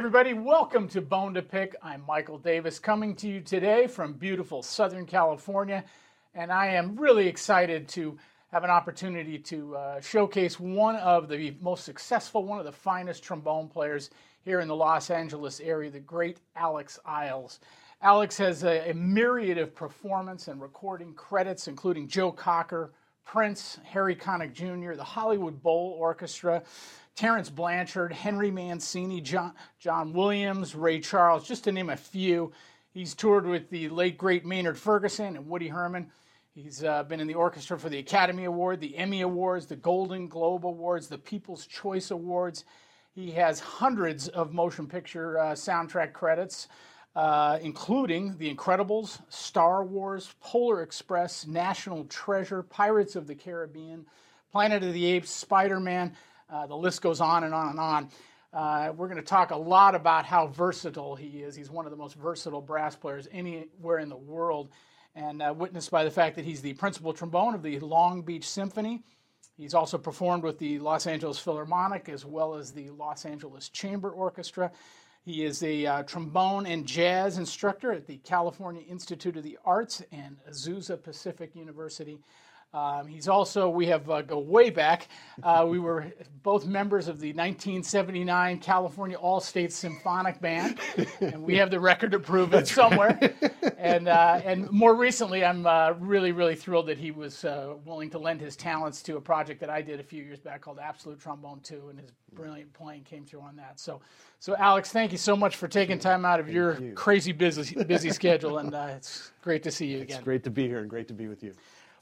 Everybody. Welcome to Bone to Pick. I'm Michael Davis coming to you today from beautiful Southern California. And I am really excited to have an opportunity to uh, showcase one of the most successful, one of the finest trombone players here in the Los Angeles area, the great Alex Iles. Alex has a, a myriad of performance and recording credits, including Joe Cocker, Prince, Harry Connick Jr., the Hollywood Bowl Orchestra, Terence Blanchard, Henry Mancini, John, John Williams, Ray Charles, just to name a few. He's toured with the late, great Maynard Ferguson and Woody Herman. He's uh, been in the orchestra for the Academy Award, the Emmy Awards, the Golden Globe Awards, the People's Choice Awards. He has hundreds of motion picture uh, soundtrack credits uh, including The Incredibles, Star Wars, Polar Express, National Treasure, Pirates of the Caribbean, Planet of the Apes, Spider Man. Uh, the list goes on and on and on. Uh, we're going to talk a lot about how versatile he is. He's one of the most versatile brass players anywhere in the world, and uh, witnessed by the fact that he's the principal trombone of the Long Beach Symphony. He's also performed with the Los Angeles Philharmonic as well as the Los Angeles Chamber Orchestra. He is a uh, trombone and jazz instructor at the California Institute of the Arts and Azusa Pacific University. Um, he's also, we have uh, go way back. Uh, we were both members of the 1979 California All State Symphonic Band, and we have the record to prove it somewhere. and uh, and more recently, I'm uh, really really thrilled that he was uh, willing to lend his talents to a project that I did a few years back called Absolute Trombone 2, and his brilliant playing came through on that. So, so Alex, thank you so much for taking time out of thank your you. crazy busy busy schedule, and uh, it's great to see you again. It's great to be here and great to be with you.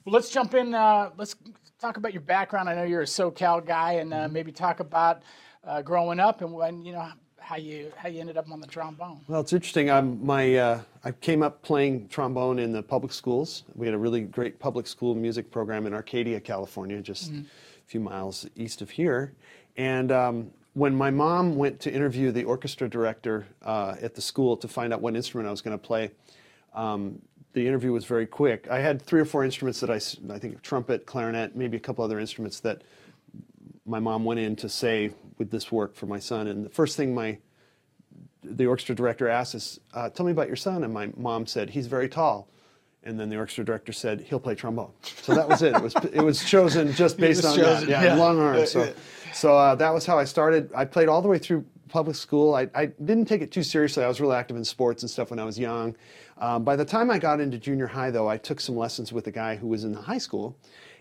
Well, let's jump in. Uh, let's talk about your background. I know you're a SoCal guy, and uh, mm-hmm. maybe talk about uh, growing up and when you know how you how you ended up on the trombone. Well, it's interesting. I'm my uh, I came up playing trombone in the public schools. We had a really great public school music program in Arcadia, California, just mm-hmm. a few miles east of here. And um, when my mom went to interview the orchestra director uh, at the school to find out what instrument I was going to play, um, the interview was very quick. I had three or four instruments that I, I think trumpet, clarinet, maybe a couple other instruments that my mom went in to say, would this work for my son? And the first thing my the orchestra director asked is, uh, tell me about your son. And my mom said, he's very tall. And then the orchestra director said, he'll play trombone. So that was it. It was, it was chosen just based on chosen, that. Yeah, yeah, long arms. So, so uh, that was how I started. I played all the way through public school. I, I didn't take it too seriously. I was really active in sports and stuff when I was young. Um, by the time I got into junior high, though, I took some lessons with a guy who was in the high school,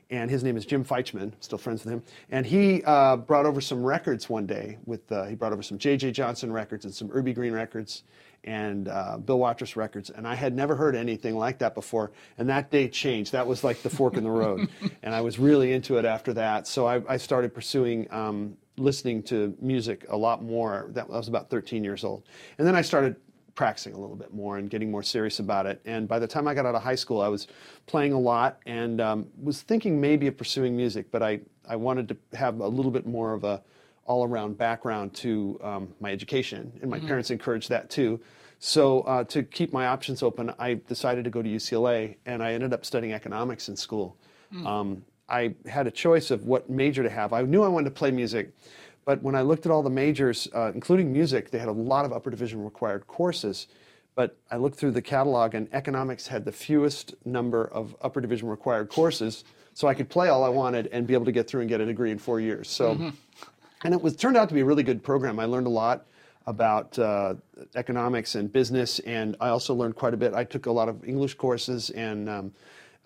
and his name is Jim Feichman. Still friends with him, and he uh, brought over some records one day. With uh, he brought over some J.J. Johnson records and some Urbie Green records, and uh, Bill Watrous records, and I had never heard anything like that before. And that day changed. That was like the fork in the road, and I was really into it after that. So I, I started pursuing. Um, listening to music a lot more. That I was about 13 years old, and then I started practicing a little bit more and getting more serious about it. And by the time I got out of high school, I was playing a lot and um, was thinking maybe of pursuing music, but I, I wanted to have a little bit more of a all-around background to um, my education, and my mm-hmm. parents encouraged that too. So uh, to keep my options open, I decided to go to UCLA, and I ended up studying economics in school. Mm. Um, I had a choice of what major to have. I knew I wanted to play music, but when I looked at all the majors, uh, including music, they had a lot of upper division required courses. But I looked through the catalog, and economics had the fewest number of upper division required courses, so I could play all I wanted and be able to get through and get a degree in four years. So, mm-hmm. and it was turned out to be a really good program. I learned a lot about uh, economics and business, and I also learned quite a bit. I took a lot of English courses and um,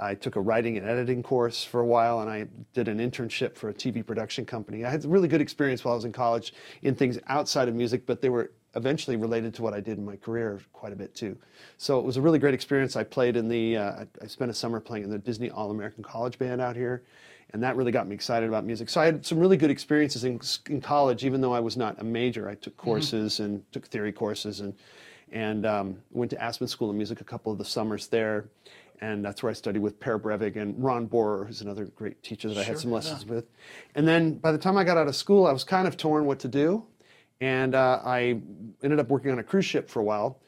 I took a writing and editing course for a while, and I did an internship for a TV production company. I had really good experience while I was in college in things outside of music, but they were eventually related to what I did in my career quite a bit too. So it was a really great experience. I played in the, uh, I spent a summer playing in the Disney All American College Band out here, and that really got me excited about music. So I had some really good experiences in, in college, even though I was not a major. I took mm-hmm. courses mm-hmm. and took theory courses and and um, went to Aspen School of Music a couple of the summers there and that's where I studied with Per Brevig and Ron Borror, who's another great teacher that sure, I had some lessons yeah. with. And then by the time I got out of school, I was kind of torn what to do, and uh, I ended up working on a cruise ship for a while.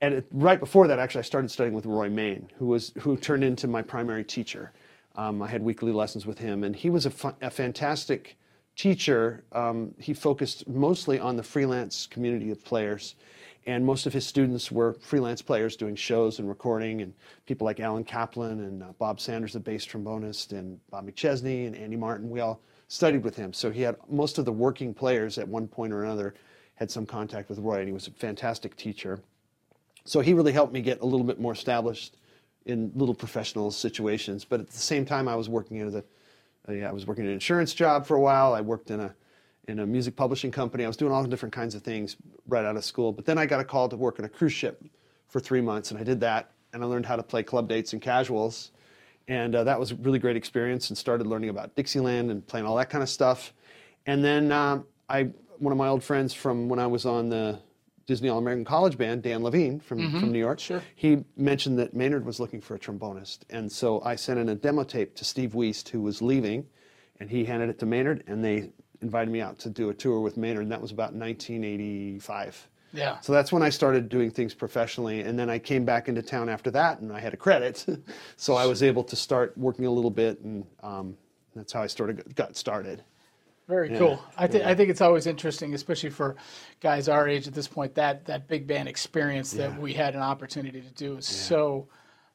And it, right before that, actually, I started studying with Roy Main, who was who turned into my primary teacher. Um, I had weekly lessons with him, and he was a, fa- a fantastic teacher, um, he focused mostly on the freelance community of players. And most of his students were freelance players doing shows and recording, and people like Alan Kaplan and uh, Bob Sanders, the bass trombonist, and Bob McChesney and Andy Martin. We all studied with him. So he had most of the working players at one point or another had some contact with Roy, and he was a fantastic teacher. So he really helped me get a little bit more established in little professional situations. But at the same time, I was working as a, uh, yeah, I was working an insurance job for a while. I worked in a in a music publishing company. I was doing all different kinds of things right out of school. But then I got a call to work on a cruise ship for three months, and I did that. And I learned how to play club dates and casuals, and uh, that was a really great experience. And started learning about Dixieland and playing all that kind of stuff. And then um, I, one of my old friends from when I was on the Disney All American College Band, Dan Levine from, mm-hmm. from New York. Sure. He mentioned that Maynard was looking for a trombonist. And so I sent in a demo tape to Steve Wiest, who was leaving, and he handed it to Maynard, and they invited me out to do a tour with Maynard, and that was about 1985. Yeah. So that's when I started doing things professionally, and then I came back into town after that, and I had a credit, so I was able to start working a little bit, and um, that's how I started got started. Very yeah, cool. I, th- yeah. I think it's always interesting, especially for guys our age at this point. That that big band experience that yeah. we had an opportunity to do is so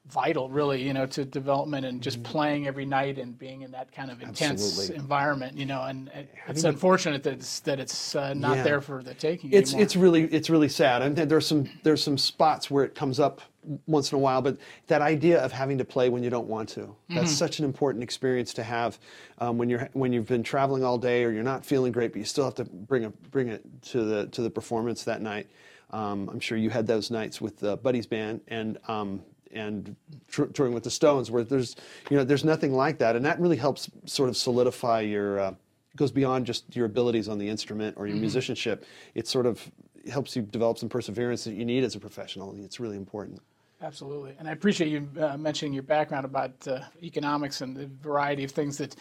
vital, really, you know, to development and just mm-hmm. playing every night and being in that kind of intense Absolutely. environment, you know. And it's unfortunate that it's that it's uh, not yeah. there for the taking. It's anymore. it's really it's really sad. And there's some there's some spots where it comes up once in a while, but that idea of having to play when you don't want to, that's mm-hmm. such an important experience to have um, when you're when you've been traveling all day or you're not feeling great, but you still have to bring a, bring it to the to the performance that night. Um, I'm sure you had those nights with the Buddy's Band and um, and tr- touring with the Stones, where there's you know there's nothing like that, and that really helps sort of solidify your. Uh, goes beyond just your abilities on the instrument or your mm-hmm. musicianship. It sort of helps you develop some perseverance that you need as a professional. It's really important. Absolutely, and I appreciate you uh, mentioning your background about uh, economics and the variety of things that,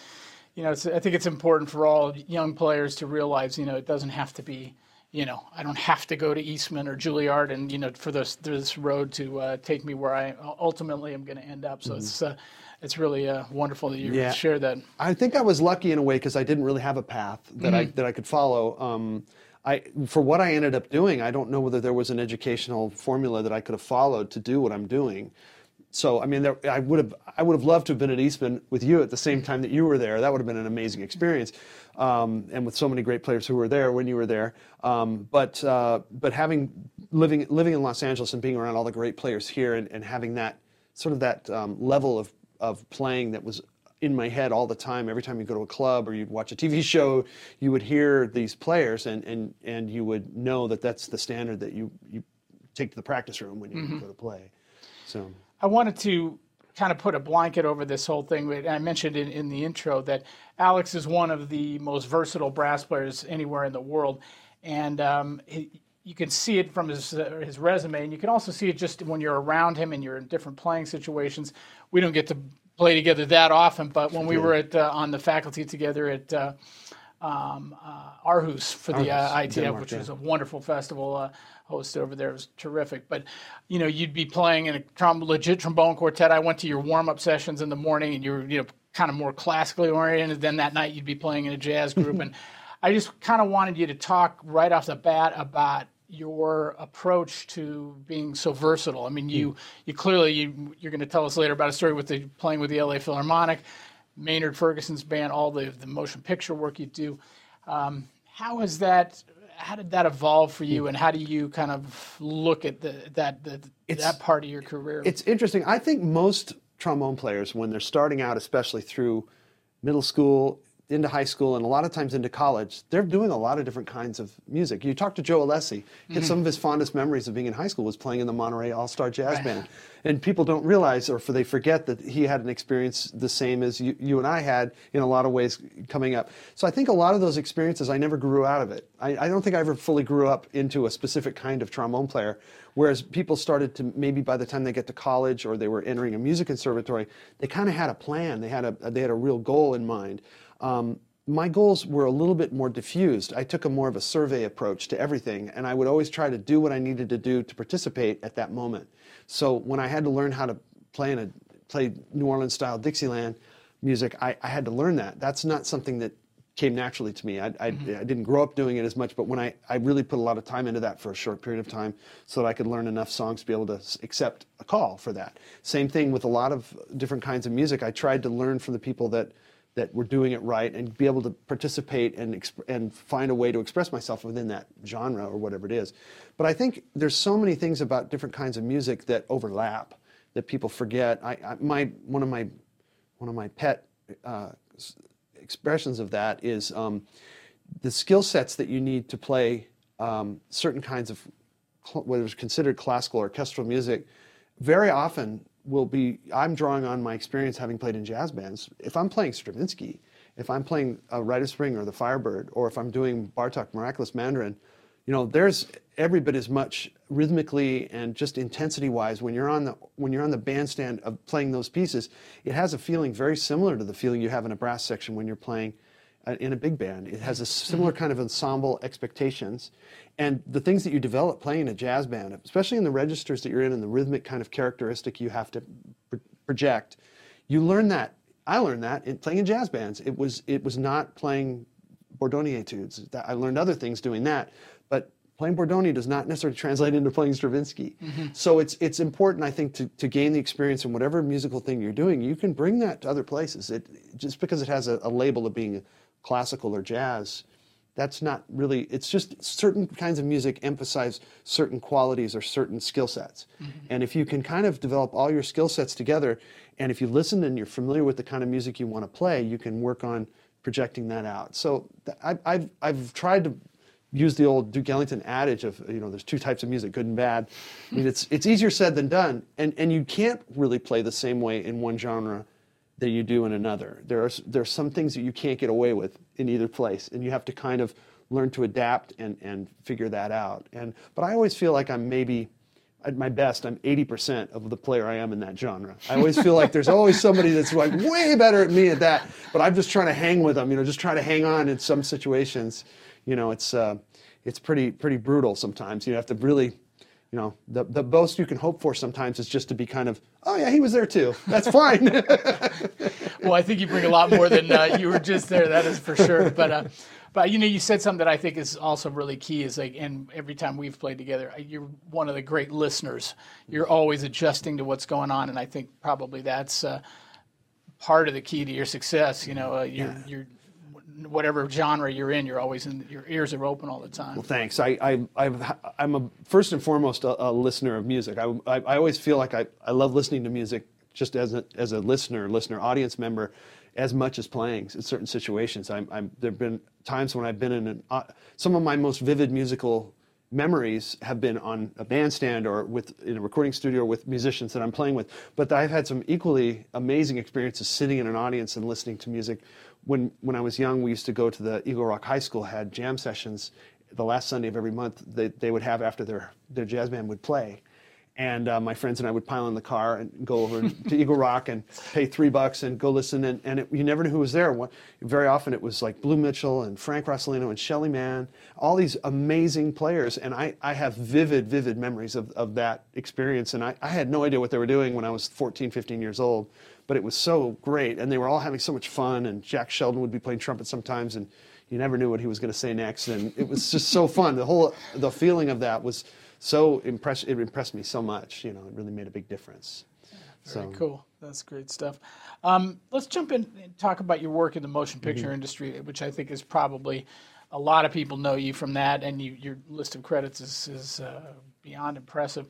you know, I think it's important for all young players to realize, you know, it doesn't have to be, you know, I don't have to go to Eastman or Juilliard and you know for this this road to uh, take me where I ultimately am going to end up. So mm-hmm. it's uh, it's really uh, wonderful that you yeah. share that. I think I was lucky in a way because I didn't really have a path that mm-hmm. I that I could follow. Um, I, for what I ended up doing, I don't know whether there was an educational formula that I could have followed to do what I'm doing. So, I mean, there, I would have, I would have loved to have been at Eastman with you at the same time that you were there. That would have been an amazing experience, um, and with so many great players who were there when you were there. Um, but, uh, but having living living in Los Angeles and being around all the great players here, and, and having that sort of that um, level of of playing that was in my head all the time. Every time you go to a club or you'd watch a TV show, you would hear these players, and and and you would know that that's the standard that you you take to the practice room when you mm-hmm. go to play. So I wanted to kind of put a blanket over this whole thing. I mentioned in, in the intro that Alex is one of the most versatile brass players anywhere in the world, and um, he, you can see it from his uh, his resume, and you can also see it just when you're around him and you're in different playing situations. We don't get to play together that often, but when we were at uh, on the faculty together at uh, um, uh, Aarhus for the uh, ITF, Denmark, which yeah. was a wonderful festival uh, hosted over there, it was terrific. But you know, you'd be playing in a trom- legit trombone quartet. I went to your warm up sessions in the morning, and you were you know kind of more classically oriented. Then that night, you'd be playing in a jazz group, and I just kind of wanted you to talk right off the bat about your approach to being so versatile. I mean, you mm. you clearly you, you're going to tell us later about a story with the playing with the LA Philharmonic, Maynard Ferguson's band, all the the motion picture work you do. Um, how has that? How did that evolve for you, and how do you kind of look at the, that the, that part of your career? It's interesting. I think most trombone players, when they're starting out, especially through middle school into high school and a lot of times into college, they're doing a lot of different kinds of music. You talk to Joe Alessi, mm-hmm. some of his fondest memories of being in high school was playing in the Monterey All Star Jazz right. Band. And people don't realize or they forget that he had an experience the same as you, you, and I had in a lot of ways coming up. So I think a lot of those experiences, I never grew out of it. I, I don't think I ever fully grew up into a specific kind of trombone player. Whereas people started to maybe by the time they get to college or they were entering a music conservatory, they kind of had a plan. They had a they had a real goal in mind. Um, my goals were a little bit more diffused. I took a more of a survey approach to everything, and I would always try to do what I needed to do to participate at that moment. So when I had to learn how to play in a play New Orleans style Dixieland music, I, I had to learn that. That's not something that came naturally to me. I, I, I, didn't grow up doing it as much, but when I, I really put a lot of time into that for a short period of time so that I could learn enough songs to be able to accept a call for that. Same thing with a lot of different kinds of music. I tried to learn from the people that, that we're doing it right and be able to participate and, exp- and find a way to express myself within that genre or whatever it is. But I think there's so many things about different kinds of music that overlap that people forget. I, I my, one of my, one of my pet uh, expressions of that is um, the skill sets that you need to play um, certain kinds of cl- what is considered classical orchestral music very often will be i'm drawing on my experience having played in jazz bands. If i'm playing stravinsky if i'm playing a rite of spring or the firebird or if i'm doing bartok miraculous mandarin you know there's every bit as much rhythmically and just intensity wise when you're on the when you're on the bandstand of playing those pieces it has a feeling very similar to the feeling you have in a brass section when you're playing uh, in a big band it has a mm-hmm. similar kind of ensemble expectations and the things that you develop playing a jazz band especially in the registers that you're in and the rhythmic kind of characteristic you have to pr- project you learn that i learned that in playing in jazz bands it was it was not playing Bordogni etudes. I learned other things doing that, but playing Bordogni does not necessarily translate into playing Stravinsky. Mm-hmm. So it's it's important, I think, to, to gain the experience in whatever musical thing you're doing. You can bring that to other places. It just because it has a, a label of being classical or jazz, that's not really. It's just certain kinds of music emphasize certain qualities or certain skill sets, mm-hmm. and if you can kind of develop all your skill sets together, and if you listen and you're familiar with the kind of music you want to play, you can work on projecting that out. So th- I, I've, I've tried to use the old Duke Ellington adage of, you know, there's two types of music, good and bad. I mean, it's, it's easier said than done. And, and you can't really play the same way in one genre that you do in another. There are, there are some things that you can't get away with in either place. And you have to kind of learn to adapt and, and figure that out. And, but I always feel like I'm maybe, at my best, I'm 80% of the player I am in that genre. I always feel like there's always somebody that's like way better at me at that, but I'm just trying to hang with them, you know, just try to hang on in some situations. You know, it's, uh, it's pretty, pretty brutal sometimes. You have to really, you know, the, the most you can hope for sometimes is just to be kind of, oh yeah, he was there too. That's fine. Well, I think you bring a lot more than uh, you were just there. That is for sure. But uh, but you know, you said something that I think is also really key. Is like, and every time we've played together, uh, you're one of the great listeners. You're always adjusting to what's going on, and I think probably that's uh, part of the key to your success. You know, uh, you're you're whatever genre you're in, you're always in. Your ears are open all the time. Well, thanks. I, I, I'm a, first and foremost a, a listener of music. I, I, I always feel like I, I love listening to music just as a, as a listener, listener, audience member, as much as playing in certain situations. I'm, I'm, there have been times when I've been in an, uh, some of my most vivid musical memories have been on a bandstand or with in a recording studio with musicians that I'm playing with. But I've had some equally amazing experiences sitting in an audience and listening to music. When when I was young, we used to go to the Eagle Rock High School had jam sessions. The last Sunday of every month, they, they would have after their their jazz band would play. And uh, my friends and I would pile in the car and go over to Eagle Rock and pay three bucks and go listen. And, and it, you never knew who was there. Very often it was like Blue Mitchell and Frank Rosolino and Shelly Manne, all these amazing players. And I, I have vivid, vivid memories of, of that experience. And I, I had no idea what they were doing when I was 14, 15 years old. But it was so great. And they were all having so much fun. And Jack Sheldon would be playing trumpet sometimes. And you never knew what he was going to say next. And it was just so fun. The whole the feeling of that was so impress it impressed me so much. You know, it really made a big difference. Very cool. That's great stuff. Um, let's jump in and talk about your work in the motion Mm-hmm. picture industry, which I think is probably a lot of people know you from that, and you, your list of credits is, is uh, beyond impressive.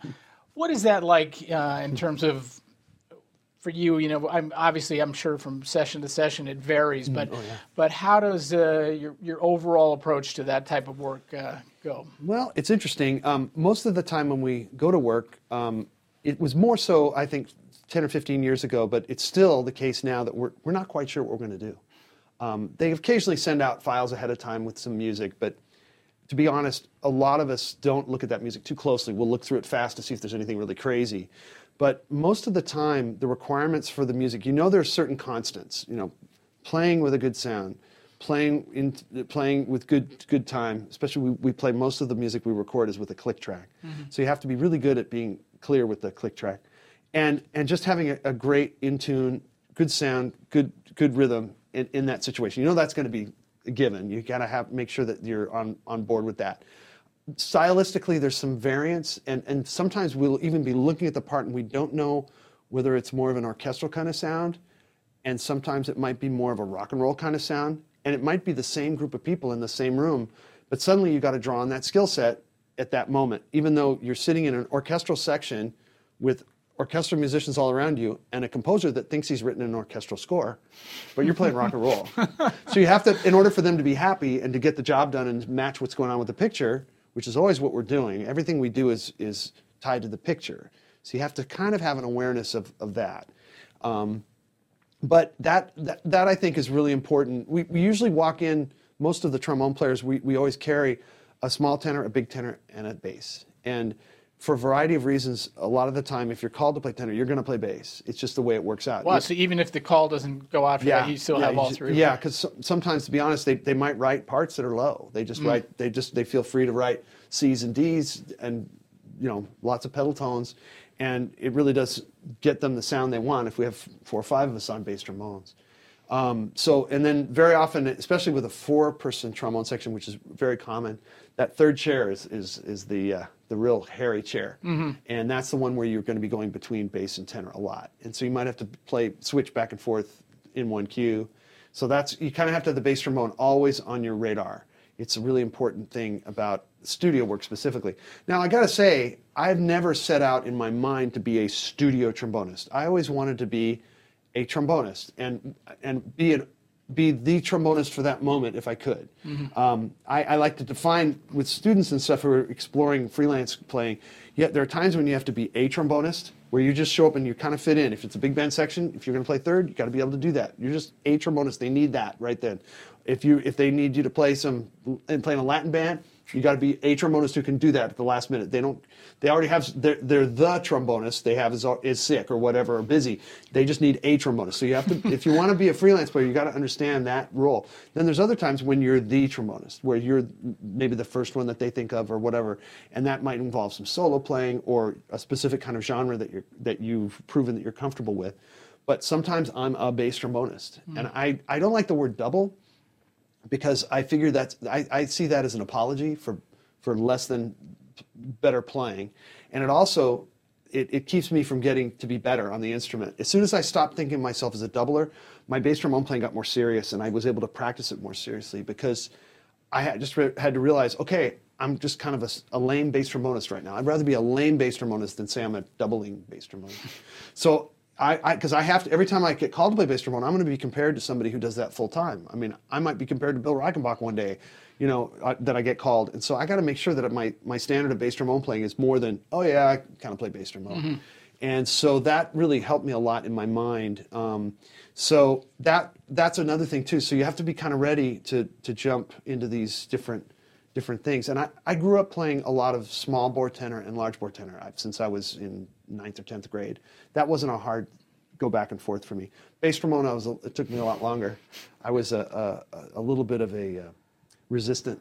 What is that like uh, in terms of for you? You know, I'm obviously I'm sure from session to session it varies, but but how does uh, your your overall approach to that type of work uh, go? Well, it's interesting. Um, most of the time when we go to work, um, it was more so, I think, 10 or 15 years ago, but it's still the case now that we're, we're not quite sure what we're going to do. Um, they occasionally send out files ahead of time with some music, but to be honest, a lot of us don't look at that music too closely. We'll look through it fast to see if there's anything really crazy. But most of the time, the requirements for the music, you know, there's certain constants. You know, playing with a good sound, playing in, playing with good good time. Especially we, we play most of the music we record is with a click track, mm-hmm. so you have to be really good at being clear with the click track, and and just having a, a great in tune, good sound, good good rhythm in, in that situation. You know that's going to be a given. You got to have make sure that you're on on board with that. Stylistically, there's some variance, and and sometimes we'll even be looking at the part and we don't know whether it's more of an orchestral kind of sound, and sometimes it might be more of a rock and roll kind of sound, and it might be the same group of people in the same room, but suddenly you got to draw on that skill set at that moment, even though you're sitting in an orchestral section with orchestral musicians all around you and a composer that thinks he's written an orchestral score, but you're playing rock and roll. so you have to, in order for them to be happy and to get the job done and match what's going on with the picture, which is always what we're doing, everything we do is, is tied to the picture. So you have to kind of have an awareness of, of that. Um, but that, that, that I think is really important. We, we usually walk in, most of the trombone players, we, we always carry a small tenor, a big tenor, and a bass. And for a variety of reasons, a lot of the time, if you're called to play tenor, you're going to play bass. It's just the way it works out. Wow, so even if the call doesn't go out for that, you still yeah, have all three. Yeah, because sometimes, to be honest, they, they might write parts that are low. They Mm. just write. They just they feel free to write C's and D's and you know lots of pedal tones, and it really does get them the sound they want. If we have four or five of us on bass trombones. Um, so, and then very often, especially with a four-person trombone section, which is very common, that third chair is is, is the uh, the real hairy chair, and that's the one where you're going to be going between bass and tenor a lot, and so you might have to play switch back and forth in one cue. So that's you kind of have to have the bass trombone always on your radar. It's a really important thing about studio work specifically. Now, I got to say, I've never set out in my mind to be a studio trombonist. I always wanted to be a trombonist and and be an be the trombonist for that moment if I could. Um, I, I like to define with students and stuff who are exploring freelance playing. Yet there are times when you have to be a trombonist where you just show up and you kind of fit in. If it's a big band section, if you're going to play third, you got to be able to do that. You're just a trombonist. They need that right then. If you if they need you to play some and play in a Latin band, you got to be a trombonist who can do that at the last minute. They don't. They already have. They're, they're the trombonist. They have is, is sick or whatever or busy. They just need a trombonist. So you have to. if you want to be a freelance player, you got to understand that role. Then there's other times when you're the trombonist, where you're maybe the first one that they think of or whatever, and that might involve some solo playing or a specific kind of genre that you're that you've proven that you're comfortable with. But sometimes I'm a bass trombonist, and hmm. I I don't like the word double because I figure that's I, I see that as an apology for for less than better playing, and it also it, it keeps me from getting to be better on the instrument. As soon as I stopped thinking of myself as a doubler, my bass trombone playing got more serious, and I was able to practice it more seriously because I had just re- had to realize, okay, I'm just kind of a lame bass trombonist right now. I'd rather be a lame bass trombonist than say I'm a doubling bass trombonist. so I, because I, have to, every time I get called to play bass trombone, I'm going to be compared to somebody who does that full time. I mean, I might be compared to Bill Reichenbach one day, you know, uh, that I get called. And so I got to make sure that my, my standard of bass trombone playing is more than, oh yeah, I kind of play bass trombone. And so that really helped me a lot in my mind. Um, so that that's another thing too. So you have to be kind of ready to to jump into these different different things. And I, I grew up playing a lot of small bore tenor and large bore tenor I've, since I was in ninth or tenth grade. That wasn't a hard go back and forth for me. Bass trombone, I was a, it took me a lot longer. I was a a, a little bit of a uh, resistant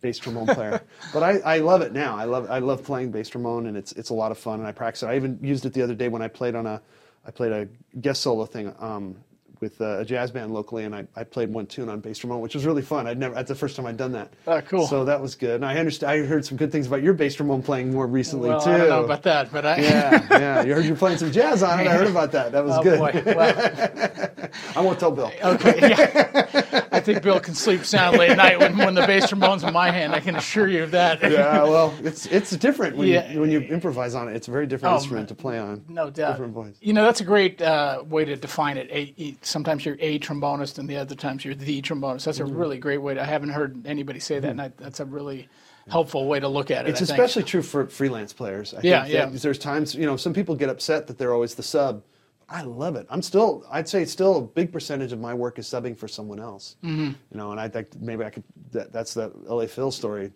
bass trombone player, but I, I love it now. I love I love playing bass trombone, and it's it's a lot of fun, and I practice it. I even used it the other day when I played on a I played a guest solo thing um, with uh, a jazz band locally, and I, I played one tune on bass trombone, which was really fun. I'd never that's the first time I'd done that. Oh, cool. So that was good. And I understand. I heard some good things about your bass trombone playing more recently Well, too. I don't know about that, but I. yeah, yeah. You heard you're playing some jazz on it. I heard about that. That was Oh, good. boy. Well, I won't tell Bill. okay, yeah. I think Bill can sleep soundly at night when, when the bass trombone's in my hand. I can assure you of that. yeah, well, it's it's different when Yeah. you when you improvise on it. It's a very different Oh, instrument to play on. No doubt. Different voice. You know, that's a great uh, way to define it. A, e- sometimes you're a trombonist, and the other times you're the trombonist. That's a Mm-hmm. really great way. To, I haven't heard anybody say that, and I, that's a really helpful way to look at it. It's I think. especially true for freelance players. I Yeah, think yeah. There's times, you know, some people get upset that they're always the sub. I love it. I'm still, I'd say, it's still a big percentage of my work is subbing for someone else. Mm-hmm. You know, and I think maybe I could. That, that's the LA Phil story.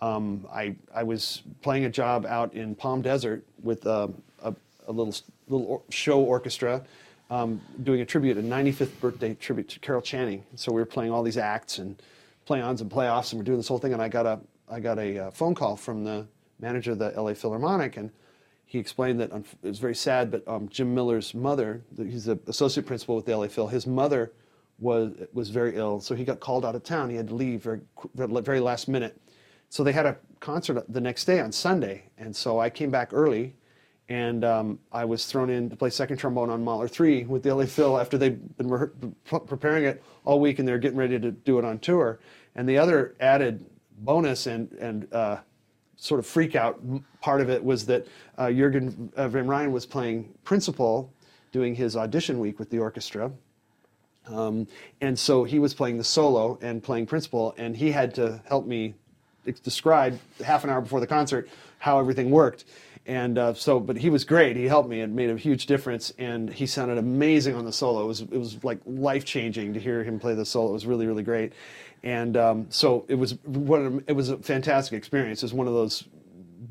Um, I I was playing a job out in Palm Desert with um, a, a little little or, show orchestra. Um, doing a tribute, a 95th birthday tribute to Carol Channing. So we were playing all these acts and play-ons and playoffs, and we're doing this whole thing. And I got a I got a uh, phone call from the manager of the LA Philharmonic, and he explained that unf- it was very sad, but um, Jim Miller's mother, he's an associate principal with the LA Phil, his mother was was very ill, so he got called out of town. He had to leave very very last minute. So they had a concert the next day on Sunday, and so I came back early, and um, I was thrown in to play second trombone on Mahler three with the LA Phil after they'd been re- preparing it all week and they're getting ready to do it on tour. And the other added bonus and and uh, sort of freak out part of it was that uh, Jörgen uh, Van Rijen was playing principal, doing his audition week with the orchestra. Um, and so he was playing the solo and playing principal, and he had to help me describe half an hour before the concert how everything worked. And uh, so, but he was great. He helped me. It made a huge difference, and he sounded amazing on the solo. It was it was like life changing to hear him play the solo. It was really really great, and um, so it was one. It was a fantastic experience. It was one of those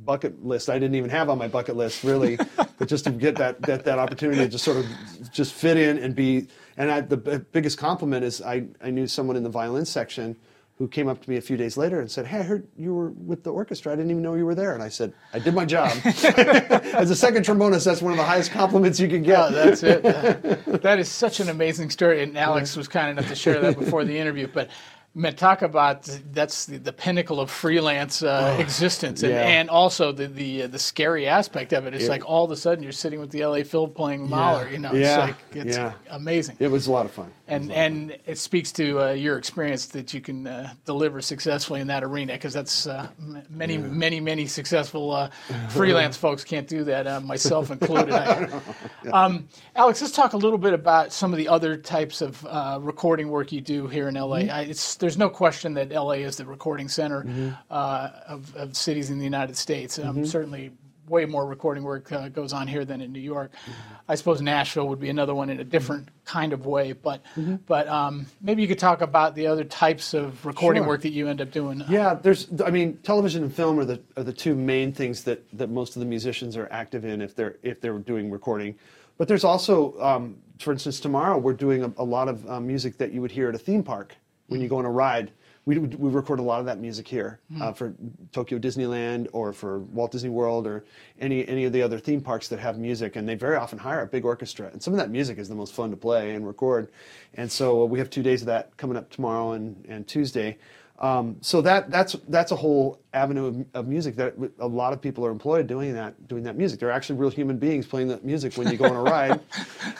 bucket list I didn't even have on my bucket list really, but just to get that that that opportunity to just sort of just fit in and be. And I, the biggest compliment is I I knew someone in the violin section who came up to me a few days later and said, Hey, I heard you were with the orchestra. I didn't even know you were there. And I said, I did my job. As a second trombonist, that's one of the highest compliments you can get. Oh, that's it. that is such an amazing story. And Alex was kind enough to share that before the interview. But Man, talk about that's the, the pinnacle of freelance uh, oh, existence, and, yeah. and also the the, uh, the scary aspect of it. It's like all of a sudden you're sitting with the LA Phil playing Mahler. Yeah. You know, yeah. it's like it's yeah. amazing. It was a lot of fun. And and it speaks to uh, your experience that you can uh, deliver successfully in that arena because that's uh, many many many successful uh, freelance folks can't do that, myself included. um, Alex, let's talk a little bit about some of the other types of recording work you do here in LA. Mm-hmm. I, it's there's no question that LA is the recording center mm-hmm. uh, of, of, cities in the United States. Um, mm-hmm. Certainly, way more recording work uh, goes on here than in New York. Mm-hmm. I suppose Nashville would be another one in a different kind of way. But mm-hmm. but um, maybe you could talk about the other types of recording sure. work that you end up doing. Yeah, there's. I mean, television and film are the are the two main things that that most of the musicians are active in if they're if they're doing recording. But there's also, um, for instance, tomorrow we're doing a, a lot of um, music that you would hear at a theme park when you go on a ride. We, we record a lot of that music here mm. uh, for Tokyo Disneyland or for Walt Disney World or any any of the other theme parks that have music, and they very often hire a big orchestra. And some of that music is the most fun to play and record. And so uh, we have two days of that coming up tomorrow and, and Tuesday. Um, so that that's that's a whole avenue of, of, music that a lot of people are employed doing that doing that music. They're actually real human beings playing that music when you go on a ride.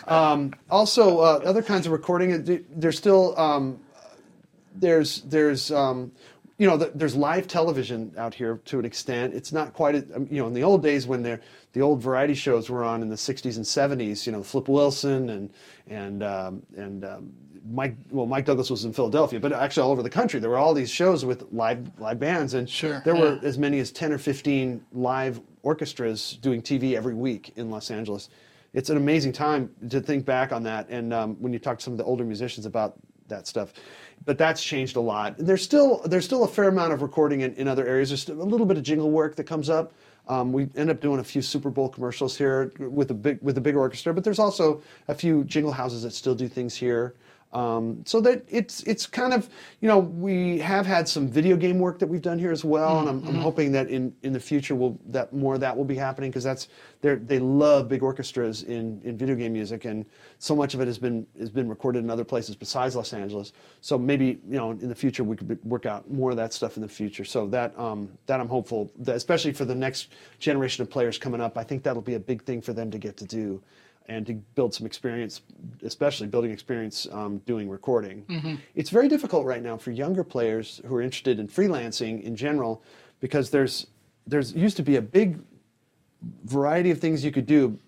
Um, also, uh, other kinds of recording. There's still um, there's there's um, you know the, there's live television out here to an extent. It's not quite a, um, you know in the old days when the old variety shows were on in the 60s and 70s. You know Flip Wilson and and um, and um, Mike well Mike Douglas was in Philadelphia, but actually all over the country there were all these shows with live live bands, and sure, there yeah. were as many as 10 or 15 live orchestras doing TV every week in Los Angeles. It's an amazing time to think back on that, and um, when you talk to some of the older musicians about that stuff but that's changed a lot. There's still there's still a fair amount of recording in, in other areas. There's a little bit of jingle work that comes up. Um, we end up doing a few Super Bowl commercials here with a big with a big orchestra, but there's also a few jingle houses that still do things here. Um, so that it's it's kind of you know we have had some video game work that we've done here as well, and I'm, I'm mm-hmm. hoping that in, in the future will that more of that will be happening because that's they they love big orchestras in, in video game music, and so much of it has been has been recorded in other places besides Los Angeles. So maybe you know in the future we could work out more of that stuff in the future. So that um, that I'm hopeful, that especially for the next generation of players coming up, I think that'll be a big thing for them to get to do and to build some experience, especially building experience um, doing recording. Mm-hmm. It's very difficult right now for younger players who are interested in freelancing in general, because there's there's used to be a big variety of things you could do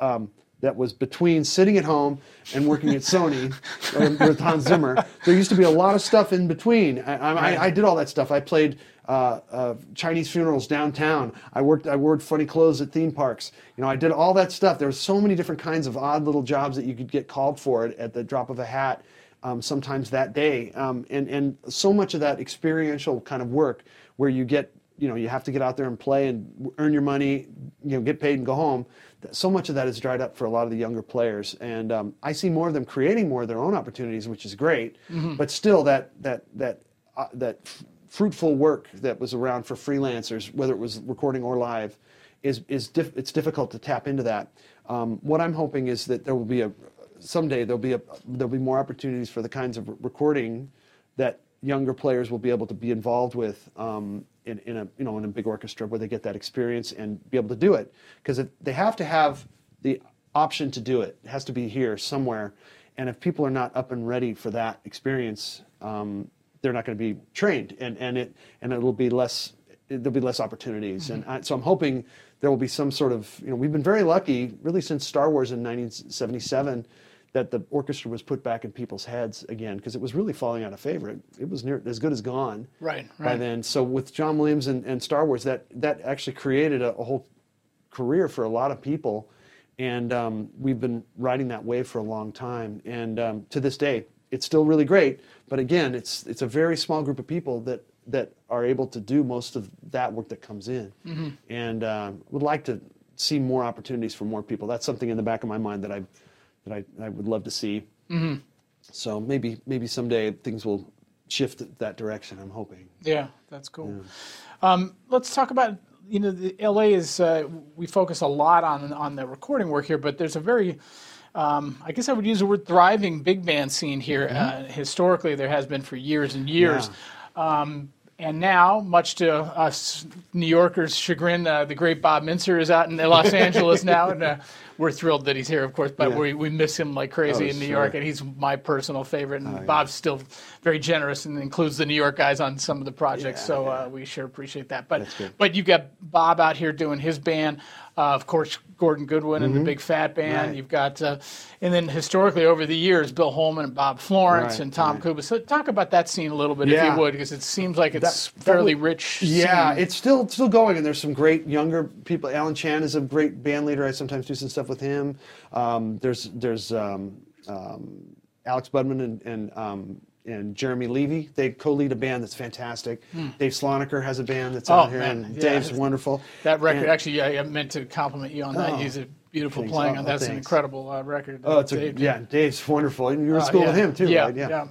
um, that was between sitting at home and working at Sony with Hans Zimmer. There used to be a lot of stuff in between. I, I, I did all that stuff. I played uh, uh, Chinese funerals downtown. I worked. I wore funny clothes at theme parks. You know, I did all that stuff. There were so many different kinds of odd little jobs that you could get called for at, at the drop of a hat. Um, sometimes that day, um, and and so much of that experiential kind of work where you get you know you have to get out there and play and earn your money, you know, get paid and go home. So much of that is dried up for a lot of the younger players, and um, I see more of them creating more of their own opportunities, which is great. Mm-hmm. But still, that that that uh, that fruitful work that was around for freelancers, whether it was recording or live, is, is it's difficult to tap into that. Um, what I'm hoping is that there will be a, someday there'll be a, there'll be more opportunities for the kinds of recording that younger players will be able to be involved with um, in, in a you know in a big orchestra where they get that experience and be able to do it because they have to have the option to do it. It has to be here somewhere, and if people are not up and ready for that experience, um, they're not going to be trained, and and it and it'll be less there'll be less opportunities, mm-hmm. and I, so I'm hoping there will be some sort of you know we've been very lucky really since Star Wars in 1977 that the orchestra was put back in people's heads again because it was really falling out of favor. It, it, was near as good as gone right, right. by then. So with John Williams and, and Star Wars, that that actually created a, a whole career for a lot of people, and um, we've been riding that wave for a long time. And um, to this day, it's still really great. But again, it's it's a very small group of people that that are able to do most of that work that comes in, mm-hmm. and um, would like to see more opportunities for more people. That's something in the back of my mind that I that I, I would love to see. Mm-hmm. So maybe maybe someday things will shift that direction. I'm hoping. Yeah, that's cool. Yeah. Um, let's talk about you know the LA is uh, we focus a lot on on the recording work here, but there's a very um, I guess I would use the word thriving big band scene here. Mm-hmm. Uh, historically, there has been for years and years. Yeah. Um, and now, much to us New Yorkers' chagrin, uh, the great Bob Mintzer is out in Los Angeles now, and uh, we're thrilled that he's here, of course, but yeah. we, we miss him like crazy oh, in New sure. York, and he's my personal favorite. And oh, Bob's yeah. still very generous and includes the New York guys on some of the projects, yeah, so uh, we sure appreciate that. But but you got Bob out here doing his band, uh, of course, Gordon Goodwin mm-hmm. and the mm-hmm. Big Fat Band. Right. You've got, uh, and then historically over the years, Bill Holman and Bob Florence right, and Tom right. Kubis. So talk about that scene a little bit, if you would, because it seems like it's that, fairly that would, rich. Yeah, scene. it's still still going, and there's some great younger people. Alan Chan is a great band leader. I sometimes do some stuff with him. Um, there's there's um, um, Alex Budman and, and um, and Jeremy Levy. They co-lead a band that's fantastic. Hmm. Dave Slonaker has a band that's oh, out here, man. and yeah, Dave's wonderful. That record, and, actually, yeah, I meant to compliment you on that. Oh, He's a beautiful thanks. playing, oh, and that's thanks. an incredible uh, record. Oh, it's Dave a, yeah, Dave's wonderful, and you were in uh, school yeah. with him too, yeah, right? Yeah, yeah.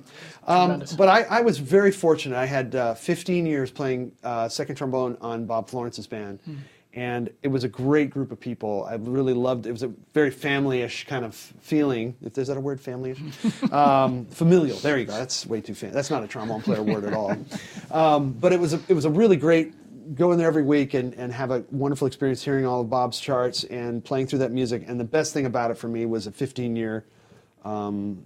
Um, but I, I, was very fortunate. I had uh, 15 years playing uh, second trombone on Bob Florence's band. Hmm and it was a great group of people. I really loved it. Was a very family-ish kind of feeling. If there's that a word, family-ish, um, familial. There you go. That's way too fancy. That's not a trombone player word at all. Um, but it was a, it was a really great go in there every week and, and have a wonderful experience hearing all of Bob's charts and playing through that music. And the best thing about it for me was a 15-year um,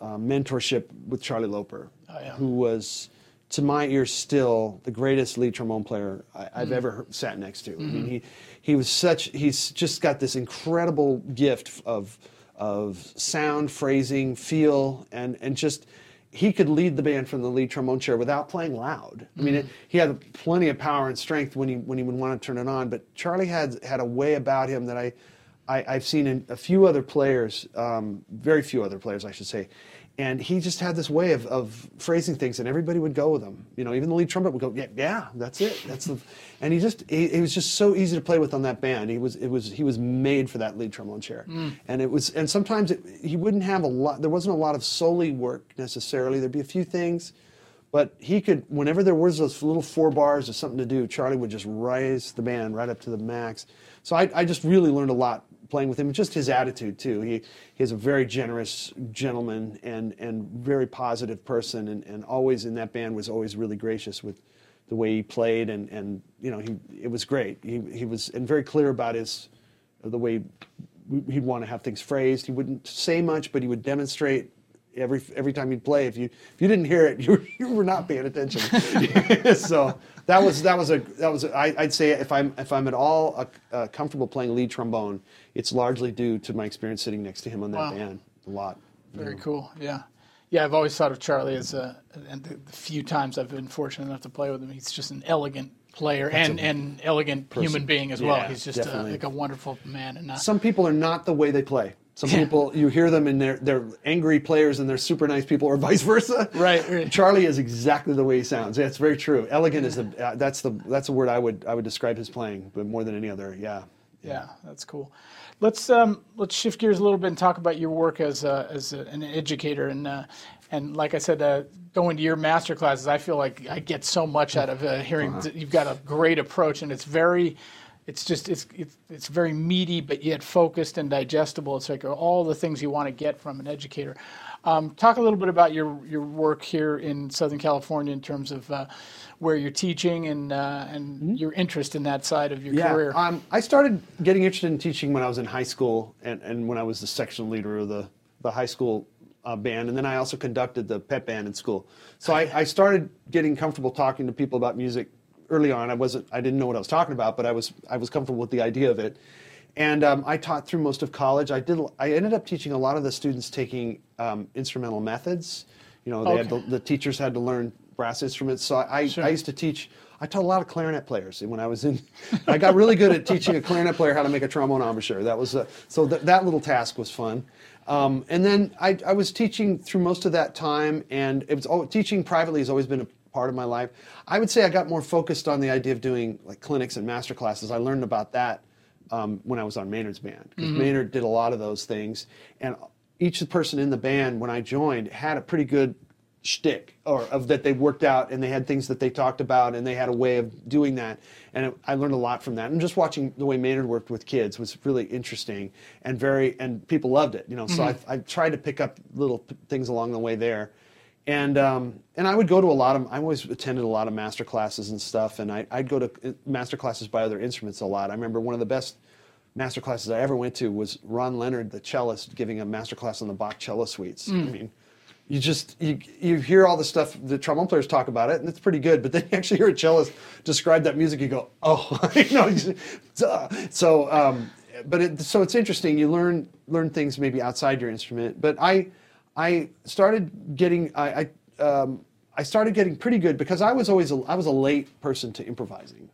uh, mentorship with Charlie Loper, oh, yeah. who was to my ear still the greatest lead trombone player I, have mm. ever sat next to. Mm-hmm. I mean, mm-hmm. he he was such he's just got this incredible gift of of sound, phrasing, feel, and and just he could lead the band from the lead trombone chair without playing loud. I mean, it, mm-hmm. he had plenty of power and strength when he when he would want to turn it on. But Charlie had had a way about him that I, I have seen in a few other players, um, very few other players, I should say and he just had this way of, of phrasing things and everybody would go with him. You know even the lead trumpet would go yeah yeah that's it that's the and he just he, he was just so easy to play with on that band. He was it was he was made for that lead trombone chair. Mm. and it was and sometimes it, he wouldn't have a lot there wasn't a lot of solo work necessarily. There'd be a few things but he could whenever there was those little four bars or something to do charlie would just raise the band right up to the max. So I, I just really learned a lot playing with him, just his attitude too. He he's a very generous gentleman and and very positive person, and, and always in that band was always really gracious with the way he played, and and you know he it was great. He he was and very clear about his the way he'd want to have things phrased. He wouldn't say much, but he would demonstrate every every time you'd play. If you if you didn't hear it, you you were not paying attention. so that was that was a that was a, I, I'd say if I'm if I'm at all uh, uh, comfortable playing lead trombone, it's largely due to my experience sitting next to him on that wow. band a lot. Very cool. Yeah. Yeah, I've always thought of Charlie as a, and the, the few times I've been fortunate enough to play with him, he's just an elegant player That's and an elegant person. human being as yeah, well. He's just a, like a wonderful man. And not, some people are not the way they play. Some yeah. people you hear them and they're they're angry players and they're super nice people, or vice versa. Right. right. Charlie is exactly the way he sounds. Yeah, it's very true. Elegant is the uh, that's the that's the word I would I would describe his playing, but more than any other. Yeah. Yeah, yeah that's cool. Let's um, let's shift gears a little bit and talk about your work as a, as a, an educator and uh, and like I said, uh, going to your master classes, I feel like I get so much out of uh, hearing. Uh-huh. You've got a great approach, and it's very it's just it's, it's it's very meaty but yet focused and digestible. It's like all the things you want to get from an educator. Um, talk a little bit about your your work here in Southern California in terms of uh, where you're teaching and uh, and mm-hmm. your interest in that side of your yeah, career. Um, I started getting interested in teaching when I was in high school and, and when I was the section leader of the the high school uh, band, and then I also conducted the pep band in school. So I, I started getting comfortable talking to people about music early on. I wasn't, I didn't know what I was talking about, but I was, I was comfortable with the idea of it. And um, I taught through most of college. I did. I ended up teaching a lot of the students taking um, instrumental methods. You know, okay. to, the teachers had to learn brass instruments. So I, sure. I used to teach. I taught a lot of clarinet players And when I was in. I got really good at teaching a clarinet player how to make a trombone embouchure. That was a, so th- that little task was fun. Um, and then I, I, was teaching through most of that time, and it was oh, teaching privately has always been a part of my life. I would say I got more focused on the idea of doing like clinics and master classes. I learned about that um, when I was on Maynard's band because mm-hmm. Maynard did a lot of those things, and each person in the band when I joined had a pretty good shtick or of that they worked out and they had things that they talked about and they had a way of doing that and it, I learned a lot from that and just watching the way Maynard worked with kids was really interesting and very and people loved it you know mm-hmm. so I, I tried to pick up little things along the way there and um, and I would go to a lot of I always attended a lot of master classes and stuff and I, I'd go to uh, master classes by other instruments a lot. I remember one of the best master classes I ever went to was Ron Leonard the cellist giving a master class on the Bach cello suites. Mm. I mean you just you, you hear all the stuff the trombone players talk about it and it's pretty good but then you actually hear a cellist describe that music you go oh you know so um, but it, so it's interesting you learn learn things maybe outside your instrument but i i started getting i i, um, I started getting pretty good because i was always a, i was a late person to improvising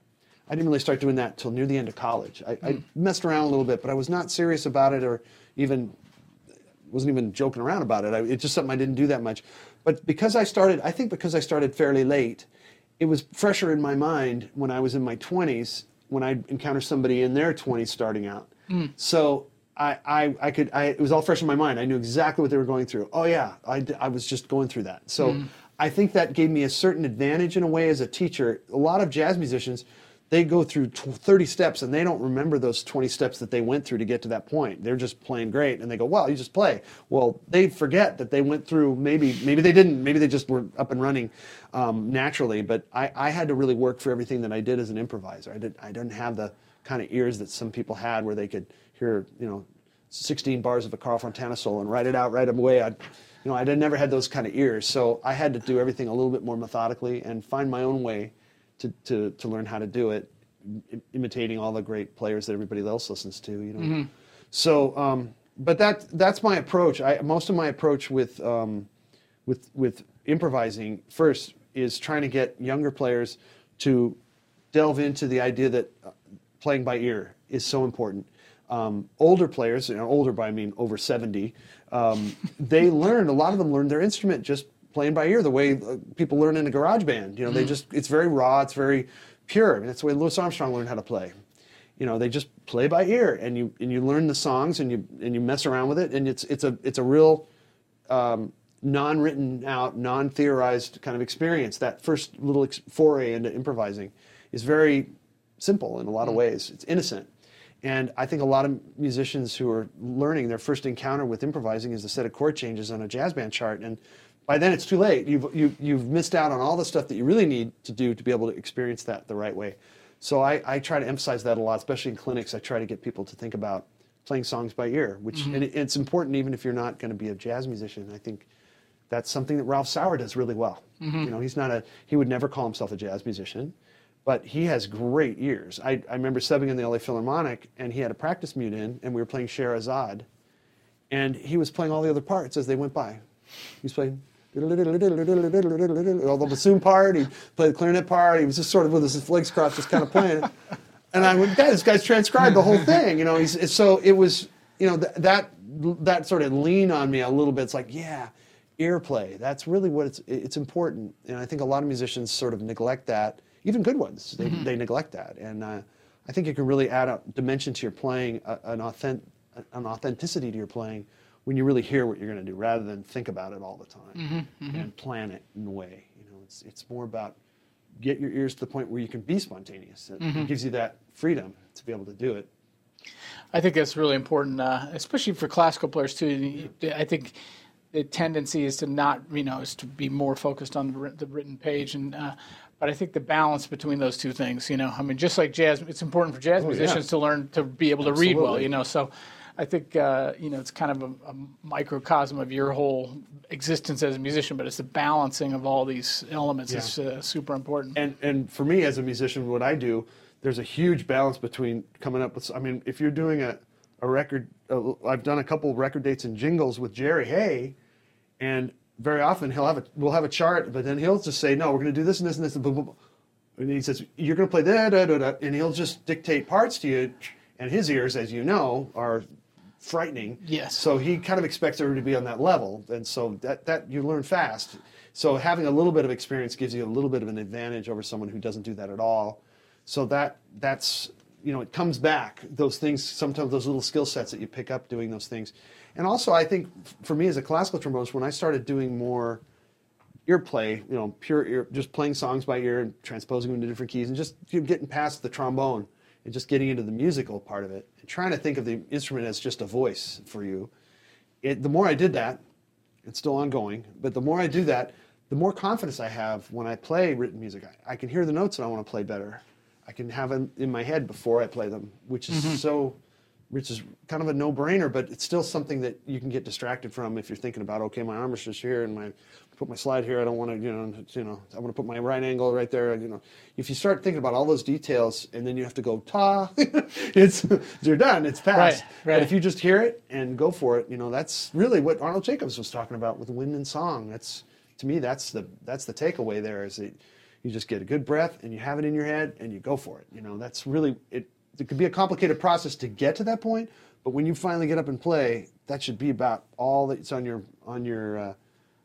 i didn't really start doing that till near the end of college I, mm. I messed around a little bit but i was not serious about it or even wasn't even joking around about it. I, it's just something I didn't do that much. But because I started, I think because I started fairly late, it was fresher in my mind when I was in my 20s when I encountered somebody in their 20s starting out. Mm. So I, I, I could, I, it was all fresh in my mind. I knew exactly what they were going through. Oh yeah, I, I was just going through that. So mm. I think that gave me a certain advantage in a way as a teacher. A lot of jazz musicians, they go through 30 steps and they don't remember those 20 steps that they went through to get to that point. They're just playing great and they go, well, you just play. Well, they forget that they went through maybe, maybe they didn't, maybe they just were up and running um, naturally. But I, I had to really work for everything that I did as an improviser. I, did, I didn't have the kind of ears that some people had where they could hear, you know, 16 bars of a Carl Fontana solo and write it out right away. I'd, you know, I'd never had those kind of ears. So I had to do everything a little bit more methodically and find my own way to, to, to learn how to do it, imitating all the great players that everybody else listens to. You know, mm-hmm. so um, but that that's my approach. I, most of my approach with um, with with improvising first is trying to get younger players to delve into the idea that uh, playing by ear is so important. Um, older players, you know, older by I mean over 70, um, they learn, a lot of them learn their instrument just playing by ear the way uh, people learn in a garage band. You know, mm they just it's very raw, it's very pure. I mean, that's the way Louis Armstrong learned how to play. You know, they just play by ear, and you and you learn the songs, and you and you mess around with it, and it's it's a it's a real um, non-written out, non-theorized kind of experience. That first little foray into improvising is very simple in a lot of mm. ways. It's innocent. And I think a lot of musicians who are learning their first encounter with improvising is the set of chord changes on a jazz band chart. And by then it's too late. You've, you, have you have missed out on all the stuff that you really need to do to be able to experience that the right way. So I, I try to emphasize that a lot, especially in clinics. I try to get people to think about playing songs by ear, which mm-hmm. and it, it's important even if you're not going to be a jazz musician. I think that's something that Ralph Sauer does really well. Mm-hmm. You know, he's not a he would never call himself a jazz musician, but he has great ears. I, I remember subbing in the LA Philharmonic and he had a practice mute in and we were playing Scheherazade, and he was playing all the other parts as they went by. He was playing all the bassoon part, he played the clarinet part, he was just sort of with his legs crossed, just kind of playing it. And I went, this guy's transcribed the whole thing, you know. He's, so it was, you know, th- that that sort of lean on me a little bit. It's like, yeah, earplay. That's really what it's it's important. And I think a lot of musicians sort of neglect that. Even good ones, they, mm-hmm. they neglect that. And uh, I think it can really add a dimension to your playing, an, authentic, an authenticity to your playing when you really hear what you're going to do rather than think about it all the time mm-hmm, mm-hmm. and plan it in a way. You know, it's, it's more about get your ears to the point where you can be spontaneous. It gives you that freedom to be able to do it. I think that's really important, uh, especially for classical players too. I think the tendency is to not, you know, is to be more focused on the, the written page, and uh, but I think the balance between those two things, you know, I mean, just like jazz, it's important for jazz musicians to learn to be able to read well, you know. So I think uh, you know it's kind of a, a microcosm of your whole existence as a musician, but it's the balancing of all these elements is uh, super important. and and for me as a musician, what I do, there's a huge balance between coming up with. I mean, if you're doing a a record, uh, I've done a couple record dates and jingles with Jerry Hey, and very often he'll have a we'll have a chart, but then he'll just say, no, we're going to do this and this and this and boom, boom, boom. And he says, you're going to play da da da da, and he'll just dictate parts to you, and his ears, as you know, are frightening. Yes. So he kind of expects everybody to be on that level, and so that that you learn fast. So having a little bit of experience gives you a little bit of an advantage over someone who doesn't do that at all. So that that's you know it comes back those things sometimes those little skill sets that you pick up doing those things, and also I think for me as a classical trombonist when I started doing more ear play, you know, pure ear, just playing songs by ear and transposing them into different keys and just getting past the trombone and just getting into the musical part of it and trying to think of the instrument as just a voice for you. It, the more I did that, it's still ongoing, but the more I do that, the more confidence I have when I play written music. I, I can hear the notes that I want to play better. I can have them in my head before I play them, which is mm-hmm. so, which is kind of a no-brainer, but it's still something that you can get distracted from if you're thinking about, okay, my arm is just here and my put my slide here. I don't want to, you know, you know, I want to put my right angle right there. You know, if you start thinking about all those details and then you have to go ta, it's you're done. It's past. Right, right. But if you just hear it and go for it, you know, that's really what Arnold Jacobs was talking about with wind and song. That's to me, that's the that's the takeaway there is that you just get a good breath and you have it in your head and you go for it. You know, that's really it. It could be a complicated process to get to that point, but when you finally get up and play, that should be about all that's on your on your uh,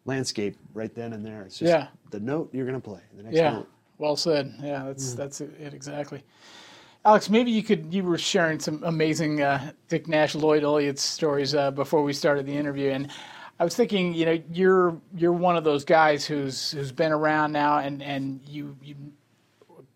landscape right then and there. It's just Yeah. the note you're going to play. The next Yeah, note. well said. Yeah, that's that's it exactly. Alex, maybe you could. You were sharing some amazing uh, Dick Nash, Lloyd Ulyate stories uh, before we started the interview, and I was thinking, you know, you're you're one of those guys who's who's been around now, and and you you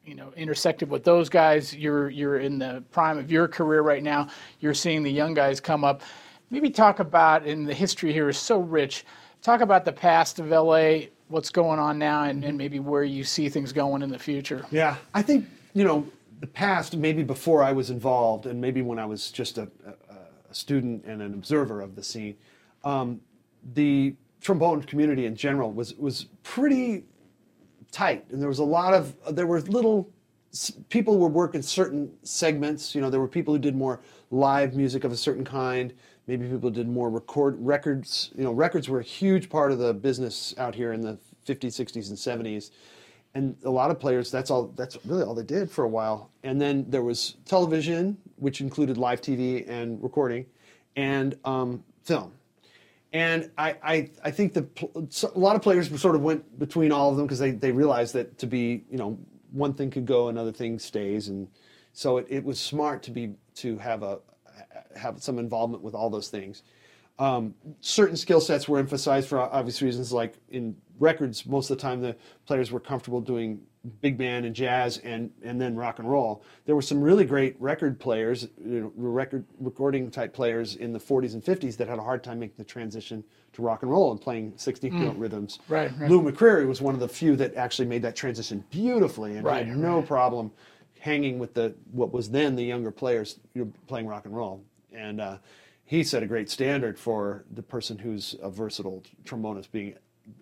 you know intersected with those guys. You're you're in the prime of your career right now. You're seeing the young guys come up. Maybe talk about, and the history here is so rich. Talk about the past of LA, what's going on now, and, and maybe where you see things going in the future. Yeah, I think you know the past. Maybe before I was involved, and maybe when I was just a, a, a student and an observer of the scene, um, the trombone community in general was was pretty tight, and there was a lot of there were little people were working certain segments. You know, there were people who did more live music of a certain kind. Maybe people did more record records. You know, records were a huge part of the business out here in the 50s, 60s, and 70s. And a lot of players, that's all. That's really all they did for a while. And then there was television, which included live TV and recording, and um, film. And I, I, I think the a lot of players sort of went between all of them because they, they realized that to be you know one thing could go another thing stays and so it, it was smart to be to have a have some involvement with all those things. Um, certain skill sets were emphasized for obvious reasons, like in records, most of the time the players were comfortable doing big band and jazz and, and then rock and roll. There were some really great record players, you know, record recording type players in the 40s and 50s that had a hard time making the transition to rock and roll and playing 16 note rhythms. Right, right. Lew McCreary was one of the few that actually made that transition beautifully and Right, had no problem hanging with the what was then the younger players you know, playing rock and roll. And uh, he set a great standard for the person who's a versatile trombonist, being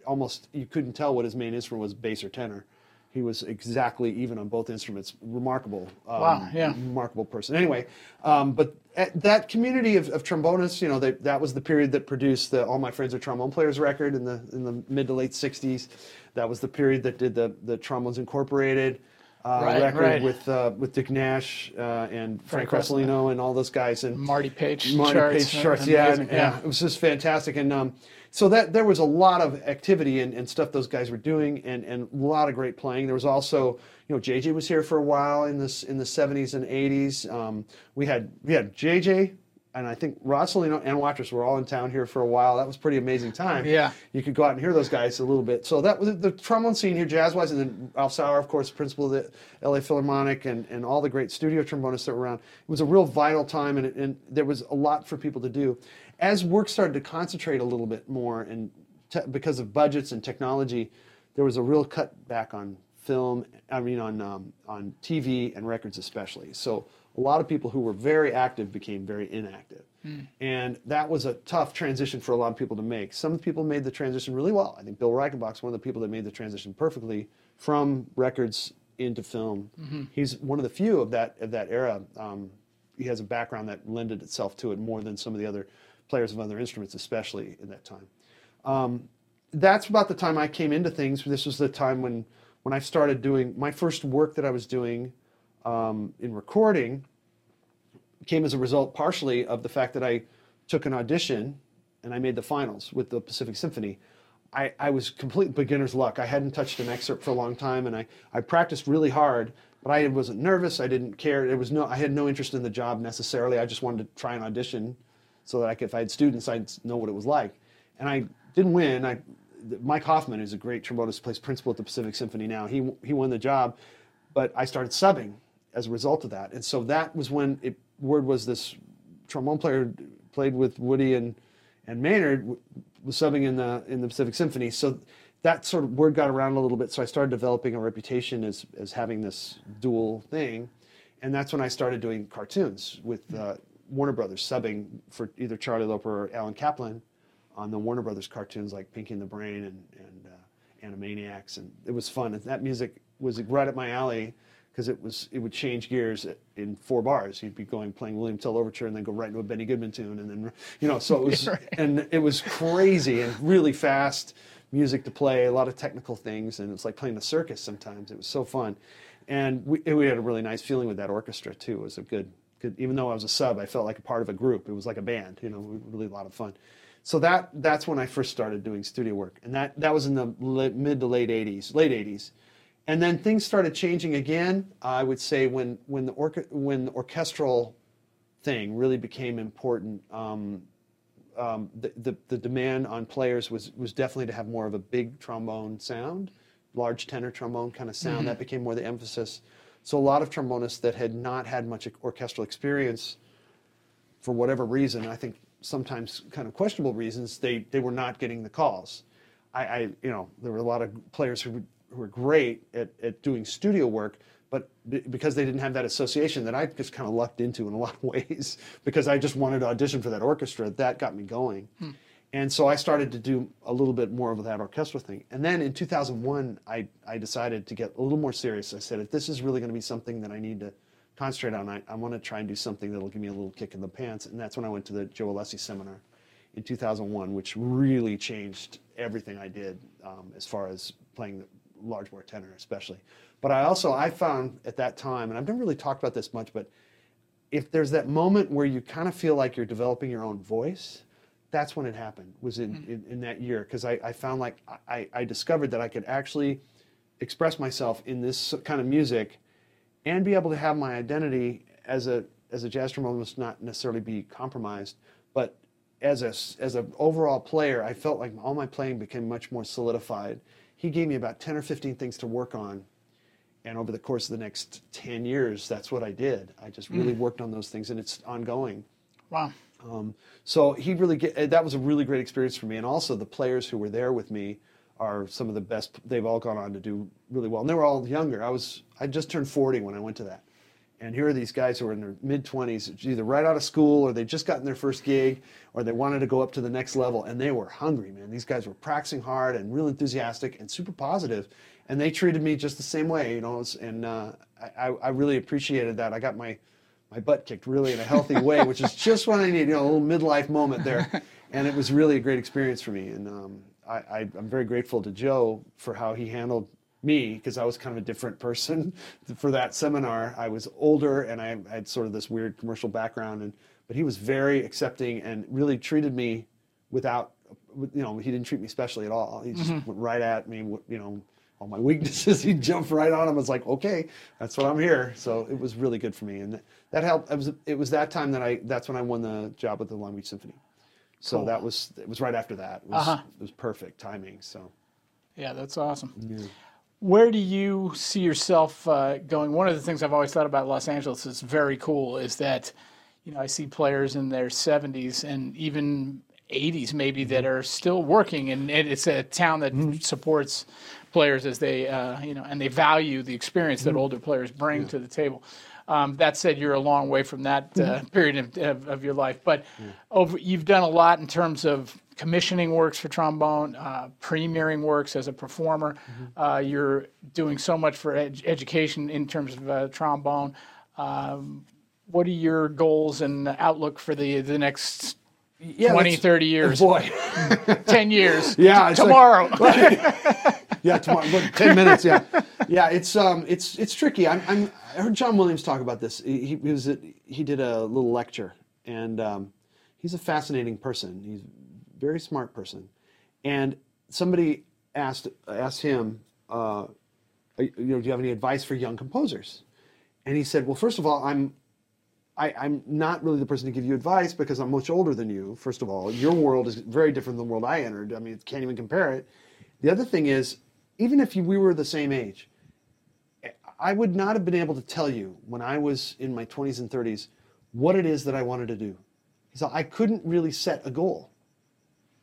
almost you couldn't tell what his main instrument was, bass or tenor. He was exactly even on both instruments. Remarkable, um, Wow, yeah. remarkable person. Anyway, um, but at that community of, of trombonists, you know, they, that was the period that produced the "All My Friends Are Trombone Players" record in the in the mid to late '60s. That was the period that did the the Trombones Incorporated uh, Right, record right. with uh, with Dick Nash uh, and Frank, Frank and all those guys and Marty Paich Marty charts, Paich charts, yeah, and- yeah, it was just fantastic. And um, so that there was a lot of activity and, and stuff those guys were doing, and, and a lot of great playing. There was also, you know, JJ was here for a while in this in the '70s and '80s. Um, we had we had JJ and I think Rosolino and Watrous were all in town here for a while. That was a pretty amazing time. Yeah. You could go out and hear those guys a little bit. So that was the trombone scene here, jazz-wise, and then Ralph Sauer, of course, principal of the LA Philharmonic, and, and all the great studio trombonists that were around. It was a real vital time, and, and there was a lot for people to do. As work started to concentrate a little bit more, and te- because of budgets and technology, there was a real cut back on film, I mean, on, um, on TV and records especially. So a lot of people who were very active became very inactive. Hmm. And that was a tough transition for a lot of people to make. Some people made the transition really well. I think Bill Reichenbach's one of the people that made the transition perfectly from records into film. Mm-hmm. He's one of the few of that of that era. Um, he has a background that lended itself to it more than some of the other players of other instruments, especially in that time um, that's about the time I came into things. This was the time when when I started doing my first work that I was doing um, in recording came as a result partially of the fact that I took an audition and I made the finals with the Pacific Symphony. I, I was complete beginner's luck. I hadn't touched an excerpt for a long time and I, I practiced really hard, but I wasn't nervous. I didn't care. It was no, I had no interest in the job necessarily. I just wanted to try an audition so that I could, if I had students, I'd know what it was like. And I didn't win. I, Mike Hoffman is a great trombonist, plays principal at the Pacific Symphony now. He, he won the job, but I started subbing as a result of that. And so that was when it, word was this trombone player played with Woody and, and Maynard was subbing in the, in the Pacific Symphony. So that sort of word got around a little bit. So I started developing a reputation as, as having this dual thing. And that's when I started doing cartoons with uh, Warner Brothers, subbing for either Charlie Loper or Alan Kaplan on the Warner Brothers cartoons like Pinky and the Brain and, and uh, Animaniacs. And it was fun. And that music was right up my alley because it was it would change gears in four bars. You'd be going playing William Tell Overture and then go right into a Benny Goodman tune and then you know so it was Right. and it was crazy and really fast music to play, a lot of technical things, and it was like playing the circus sometimes. It was so fun, and we we had a really nice feeling with that orchestra too. It was a good good even though I was a sub, I felt like a part of a group. It was like a band, you know, really a lot of fun. So that that's when I first started doing studio work, and that that was in the mid to late '80s, late '80s, and then things started changing again. I would say when when the orca- when the orchestral thing really became important. Um, um, the, the, the demand on players was, was definitely to have more of a big trombone sound, large tenor trombone kind of sound. That became more the emphasis. So a lot of trombonists that had not had much orchestral experience, for whatever reason, I think sometimes kind of questionable reasons, they, they were not getting the calls. I, I you know, there were a lot of players who, who were great at, at doing studio work, but be- because they didn't have that association that I just kind of lucked into in a lot of ways, because I just wanted to audition for that orchestra, that got me going. And so I started to do a little bit more of that orchestral thing. And then in 2001, I, I decided to get a little more serious. I said, if this is really going to be something that I need to concentrate on, I, I want to try and do something that'll give me a little kick in the pants. And that's when I went to the Joe Alessi seminar in 2001, which really changed everything I did um, as far as playing the large bore tenor, especially. But I also I found at that time, and I've never really talked about this much, but if there's that moment where you kind of feel like you're developing your own voice, that's when it happened. Was in mm-hmm. in, in that year because I, I found like I, I discovered that I could actually express myself in this kind of music and be able to have my identity as a as a jazz trombonist not necessarily be compromised, but as a as an overall player, I felt like all my playing became much more solidified. He gave me about ten or fifteen things to work on, and over the course of the next ten years, that's what I did. I just really worked on those things, and it's ongoing. Wow. Um, so he really get, uh, that was a really great experience for me, and also the players who were there with me are some of the best. They've all gone on to do really well, and they were all younger. I was I just turned 40 when I went to that, and here are these guys who are in their mid 20s, either right out of school or they just gotten their first gig, or they wanted to go up to the next level, and they were hungry, man. These guys were practicing hard and real enthusiastic and super positive, and they treated me just the same way, you know. And uh, I, I really appreciated that. I got my my butt kicked really in a healthy way, which is just what I need, you know, a little midlife moment there. And it was really a great experience for me. And um, I, I, I'm very grateful to Joe for how he handled me because I was kind of a different person for that seminar. I was older and I had sort of this weird commercial background, and but he was very accepting and really treated me without, you know, he didn't treat me specially at all. He just went right at me, you know, all my weaknesses. He jumped right on them. I was like, okay, that's what I'm here. So it was really good for me, and that helped. It was it was that time that I that's when I won the job with the Long Beach Symphony. So that was it was right after that. It was, Uh-huh. it was perfect timing. So Yeah, that's awesome. Where do you see yourself uh, going? One of the things I've always thought about Los Angeles is very cool is that, you know, I see players in their 70s and even 80s maybe that are still working, and it's a town that supports players as they, uh, you know, and they value the experience that older players bring to the table. Um, that said, you're a long way from that uh, period of, of, of your life, but over, you've done a lot in terms of commissioning works for trombone, uh, premiering works as a performer. Uh, you're doing so much for ed- education in terms of uh, trombone. Um, what are your goals and outlook for the the next yeah, 20, that's- 30 years, Boy, 10 years, Yeah, t- it's like- tomorrow? yeah, tomorrow, but ten minutes. Yeah, yeah. It's um, it's it's tricky. I'm, I'm I heard John Williams talk about this. He, he was at, he did a little lecture, and um, he's a fascinating person. He's very smart person, and somebody asked asked him, uh, you know, do you have any advice for young composers? And he said, well, first of all, I'm I, I'm not really the person to give you advice because I'm much older than you. First of all, your world is very different than the world I entered. I mean, it can't even compare it. The other thing is, even if you, we were the same age, I would not have been able to tell you when I was in my 20s and 30s what it is that I wanted to do. So I couldn't really set a goal,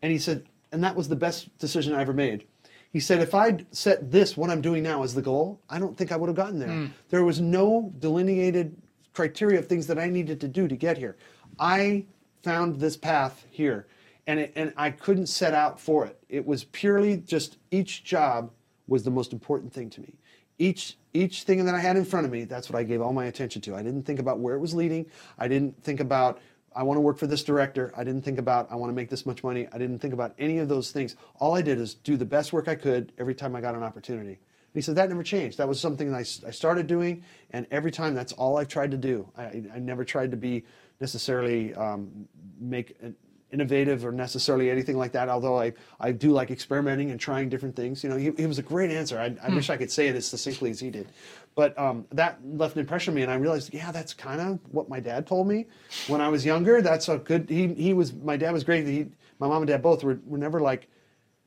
and he said, and that was the best decision I ever made. He said, if I'd set this, what I'm doing now, as the goal, I don't think I would have gotten there. Hmm. There was no delineated criteria of things that I needed to do to get here. I found this path here, and, it, and I couldn't set out for it. It was purely just each job was the most important thing to me. Each each thing that I had in front of me, that's what I gave all my attention to. I didn't think about where it was leading. I didn't think about I want to work for this director. I didn't think about I want to make this much money. I didn't think about any of those things. All I did is do the best work I could every time I got an opportunity. And he said that never changed. That was something that I, I started doing, and every time that's all I've tried to do. I, I never tried to be necessarily um, make an innovative or necessarily anything like that. Although I, I do like experimenting and trying different things. You know, he, he was a great answer. I, I wish I could say it as succinctly as he did, but um, that left an impression on me, and I realized, yeah, that's kind of what my dad told me when I was younger. That's a good. He he was my dad was great. He, my mom and dad both were, were never like,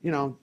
you know,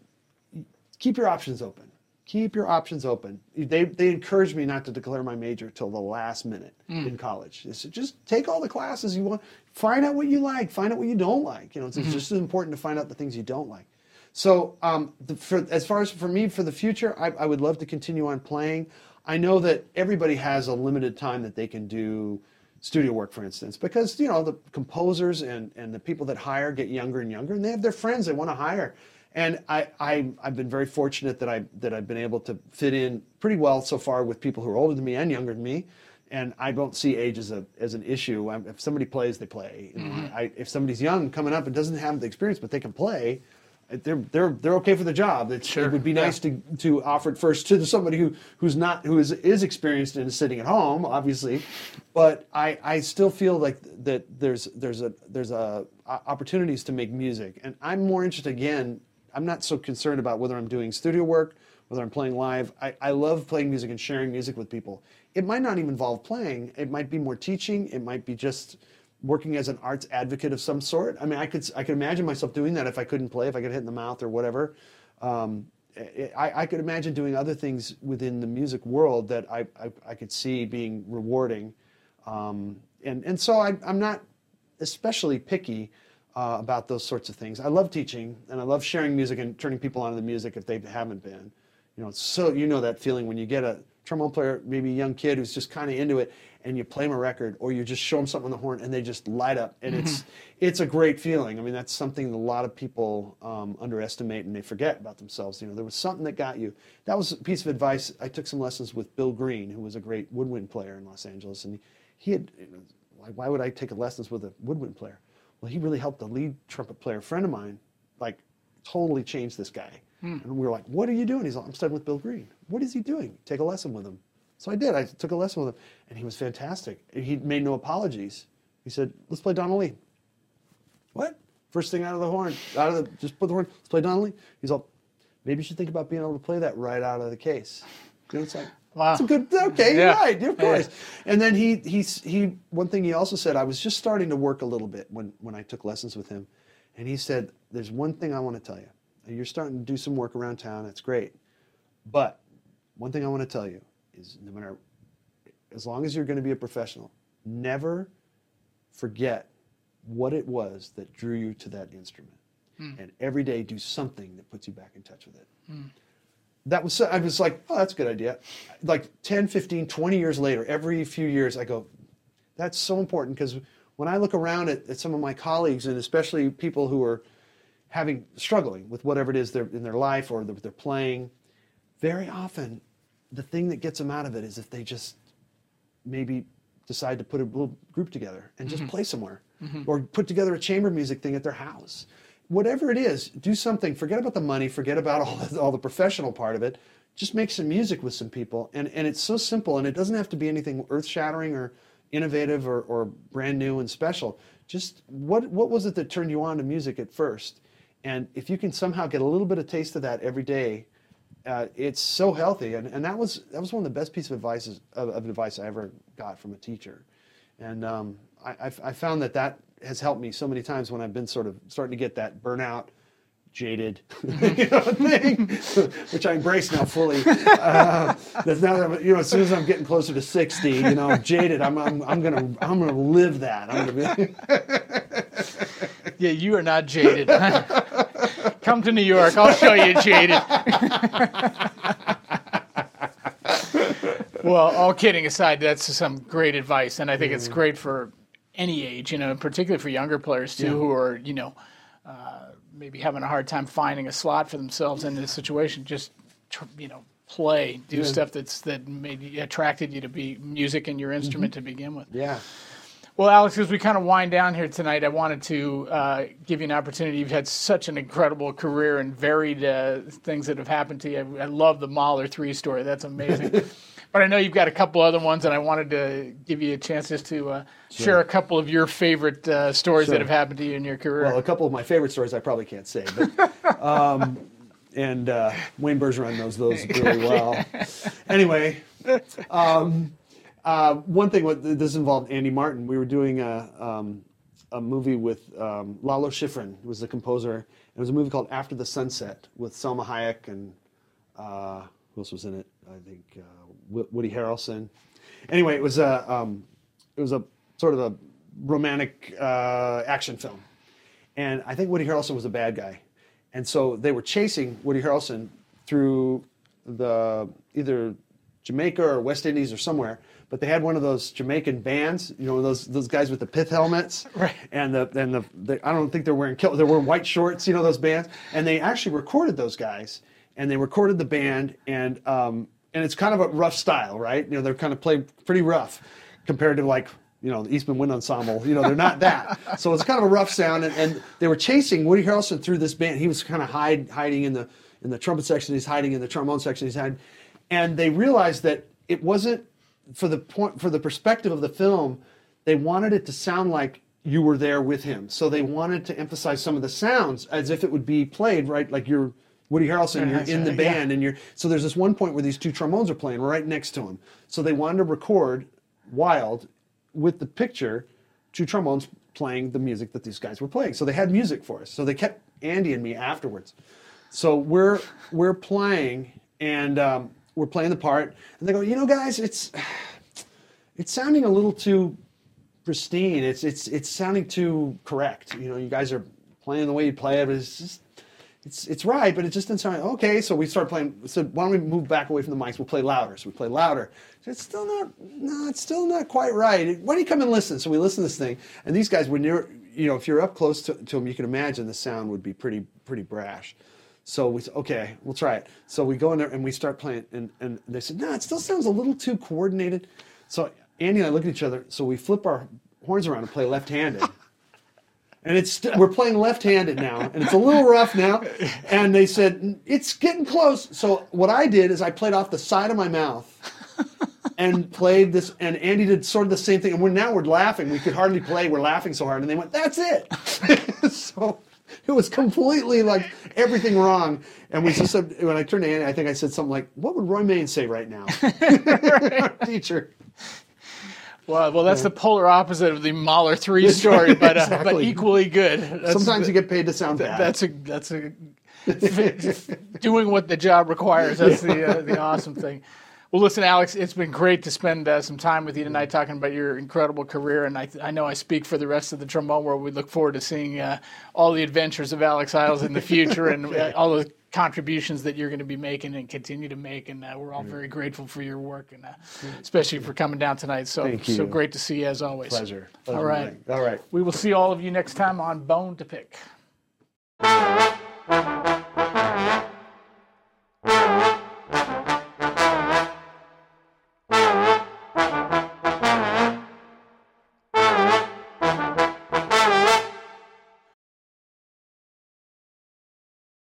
keep your options open. Keep your options open. They, they encouraged me not to declare my major till the last minute in college. They said, just take all the classes you want. Find out what you like. Find out what you don't like. You know, it's, it's just as important to find out the things you don't like. So, um, the, for, as far as for me for the future, I, I would love to continue on playing. I know that everybody has a limited time that they can do studio work, for instance, because you know the composers and, and the people that hire get younger and younger, and they have their friends they want to hire. And I, I I've been very fortunate that I that I've been able to fit in pretty well so far with people who are older than me and younger than me. And I don't see age as a as an issue. If somebody plays, they play. Know, mm-hmm. I, if somebody's young coming up and doesn't have the experience, but they can play, they're they're they're okay for the job. It's, Sure. It would be Yeah. nice to to offer it first to somebody who who's not who is is experienced and is sitting at home, obviously. But I I still feel like that there's there's a there's a opportunities to make music, and I'm more interested again. I'm not so concerned about whether I'm doing studio work, whether I'm playing live. I, I love playing music and sharing music with people. It might not even involve playing. It might be more teaching. It might be just working as an arts advocate of some sort. I mean, I could I could imagine myself doing that if I couldn't play, if I got hit in the mouth or whatever. Um, I, I could imagine doing other things within the music world that I, I, I could see being rewarding. Um, and, and so I, I'm not especially picky uh, about those sorts of things. I love teaching and I love sharing music and turning people onto the music if they haven't been. You know, so you know that feeling when you get a trombone player, maybe a young kid who's just kind of into it, and you play them a record or you just show them something on the horn and they just light up, and it's it's a great feeling. I mean, that's something that a lot of people um, underestimate and they forget about themselves. You know, there was something that got you. That was a piece of advice. I took some lessons with Bill Green, who was a great woodwind player in Los Angeles, and he, he had. You know, why, why would I take lessons with a woodwind player? Well, he really helped a lead trumpet player, a friend of mine, like totally change this guy. And we were like, what are you doing? He's like, I'm studying with Bill Green. What is he doing? Take a lesson with him. So I did. I took a lesson with him, and he was fantastic. He made no apologies. He said, let's play Donna Lee. What? First thing out of the horn, out of the, just put the horn, let's play Donna Lee. He's all, maybe you should think about being able to play that right out of the case. You know, it's like, Wow. That's a good. Okay, Yeah. you're right. Of Yeah. course. And then he he's he one thing he also said. I was just starting to work a little bit when when I took lessons with him, and he said, "There's one thing I want to tell you. You're starting to do some work around town. That's great, but one thing I want to tell you is no matter as long as you're going to be a professional, never forget what it was that drew you to that instrument, hmm. and every day do something that puts you back in touch with it." Hmm. that was I was like, oh, that's a good idea. Like 10, 15, 20 years later, every few years, I go, that's so important because when I look around at, at some of my colleagues and especially people who are having struggling with whatever it is they're in their life or that they're playing, very often the thing that gets them out of it is if they just maybe decide to put a little group together and just mm-hmm. play somewhere mm-hmm. or put together a chamber music thing at their house. Whatever it is do something. Forget about the money. Forget about all the, all the professional part of it. Just make some music with some people. And, and it's so simple and it doesn't have to be anything earth-shattering or innovative or, or brand new and special. Just what, what was it that turned you on to music at first? And if you can somehow get a little bit of taste of that every day uh, it's so healthy, and, and that was that was one of the best pieces of advice of, of advice I ever got from a teacher, and um, I, I, I found that that has helped me so many times when I've been sort of starting to get that burnout, jaded, you know, thing, which I embrace now fully. Uh, that's now that I'm, you know, as soon as I'm getting closer to sixty, you know, jaded, I'm I'm, I'm gonna I'm gonna live that. I'm gonna be, Yeah, you are not jaded. Come to New York. I'll show you jaded. well, all kidding aside, that's some great advice, and I think it's great for any age, you know, particularly for younger players too, who are, you know, uh, maybe having a hard time finding a slot for themselves in this situation. Just, tr- you know, play, do stuff that's that made attracted you to be music and your instrument to begin with. yeah. Well, Alex, as we kind of wind down here tonight, I wanted to uh, give you an opportunity. You've had such an incredible career and varied uh, things that have happened to you. I, I love the Mahler 3 story. That's amazing. but I know you've got a couple other ones, and I wanted to give you a chance just to uh, share a couple of your favorite uh, stories Sure. that have happened to you in your career. Well, a couple of my favorite stories I probably can't say, but um, and uh, Wayne Bergeron knows those really well. Anyway, um, uh, one thing this involved Andy Martin. We were doing a um, a movie with um, Lalo Schifrin, who was the composer. It was a movie called After the Sunset with Salma Hayek and uh, who else was in it? I think uh, Woody Harrelson. Anyway, it was a um, it was a sort of a romantic uh, action film, and I think Woody Harrelson was a bad guy, and so they were chasing Woody Harrelson through the either Jamaica or West Indies or somewhere. But they had one of those Jamaican bands, you know, those those guys with the pith helmets, Right. and the and the, the I don't think they're wearing kilt, they're wearing white shorts, you know, those bands, and they actually recorded those guys, and they recorded the band, and um, and it's kind of a rough style, right? You know, they're kind of played pretty rough compared to like you know the Eastman Wind Ensemble. You know, they're not that. so it's kind of a rough sound, and, and they were chasing Woody Harrelson through this band. He was kind of hide, hiding in the in the trumpet section. He's hiding in the trombone section. He's hiding, and they realized that it wasn't for the point for the perspective of the film. They wanted it to sound like you were there with him. So they wanted to emphasize some of the sounds as if it would be played right, like you're Woody Harrelson. You're in the Yeah. band, and you're so there's this one point where these two trombones are playing right next to him. So they wanted to record Wild with the picture, two trombones playing the music that these guys were playing. So they had music for us. So they kept Andy and me afterwards. So we're we're playing and um, we're playing the part, and they go, you know, guys, it's it's sounding a little too pristine. It's it's it's sounding too correct. You know, you guys are playing the way you play it, but it's just it's it's right, but it just didn't sound okay. So we start playing. So why don't we move back away from the mics? We'll play louder. So we play louder. It's still not no, it's still not quite right. Why don't you come and listen? So we listen to this thing, and these guys were near. You know, if you're up close to, to them, you can imagine the sound would be pretty pretty brash. So we said, okay, we'll try it. So we go in there and we start playing, and, and they said, no, it still sounds a little too coordinated. So Andy and I look at each other. So we flip our horns around and play left-handed. And it's st- we're playing left-handed now, and it's a little rough now. And they said it's getting close. So what I did is I played off the side of my mouth and played this. And Andy did sort of the same thing. And we're now we're laughing. We could hardly play. We're laughing so hard. And they went, "That's it." so It was completely like everything wrong. And we just said, when I turned to Annie, I think I said something like, "What would Roy Main say right now?" Teacher. Well, well, that's the polar opposite of the Mahler three story, but uh, but equally good. That's, Sometimes you get paid to sound bad. that's a that's a doing what the job requires. That's the uh, the awesome thing. Well, listen, Alex, it's been great to spend uh, some time with you tonight talking about your incredible career, and I, I know I speak for the rest of the trombone world. We look forward to seeing uh, all the adventures of Alex Iles in the future and uh, all the contributions that you're going to be making and continue to make. And uh, we're all very grateful for your work, and uh, especially for coming down tonight. So so great to see you as always. pleasure. All right. All right. We will see all of you next time on Bone to Pick.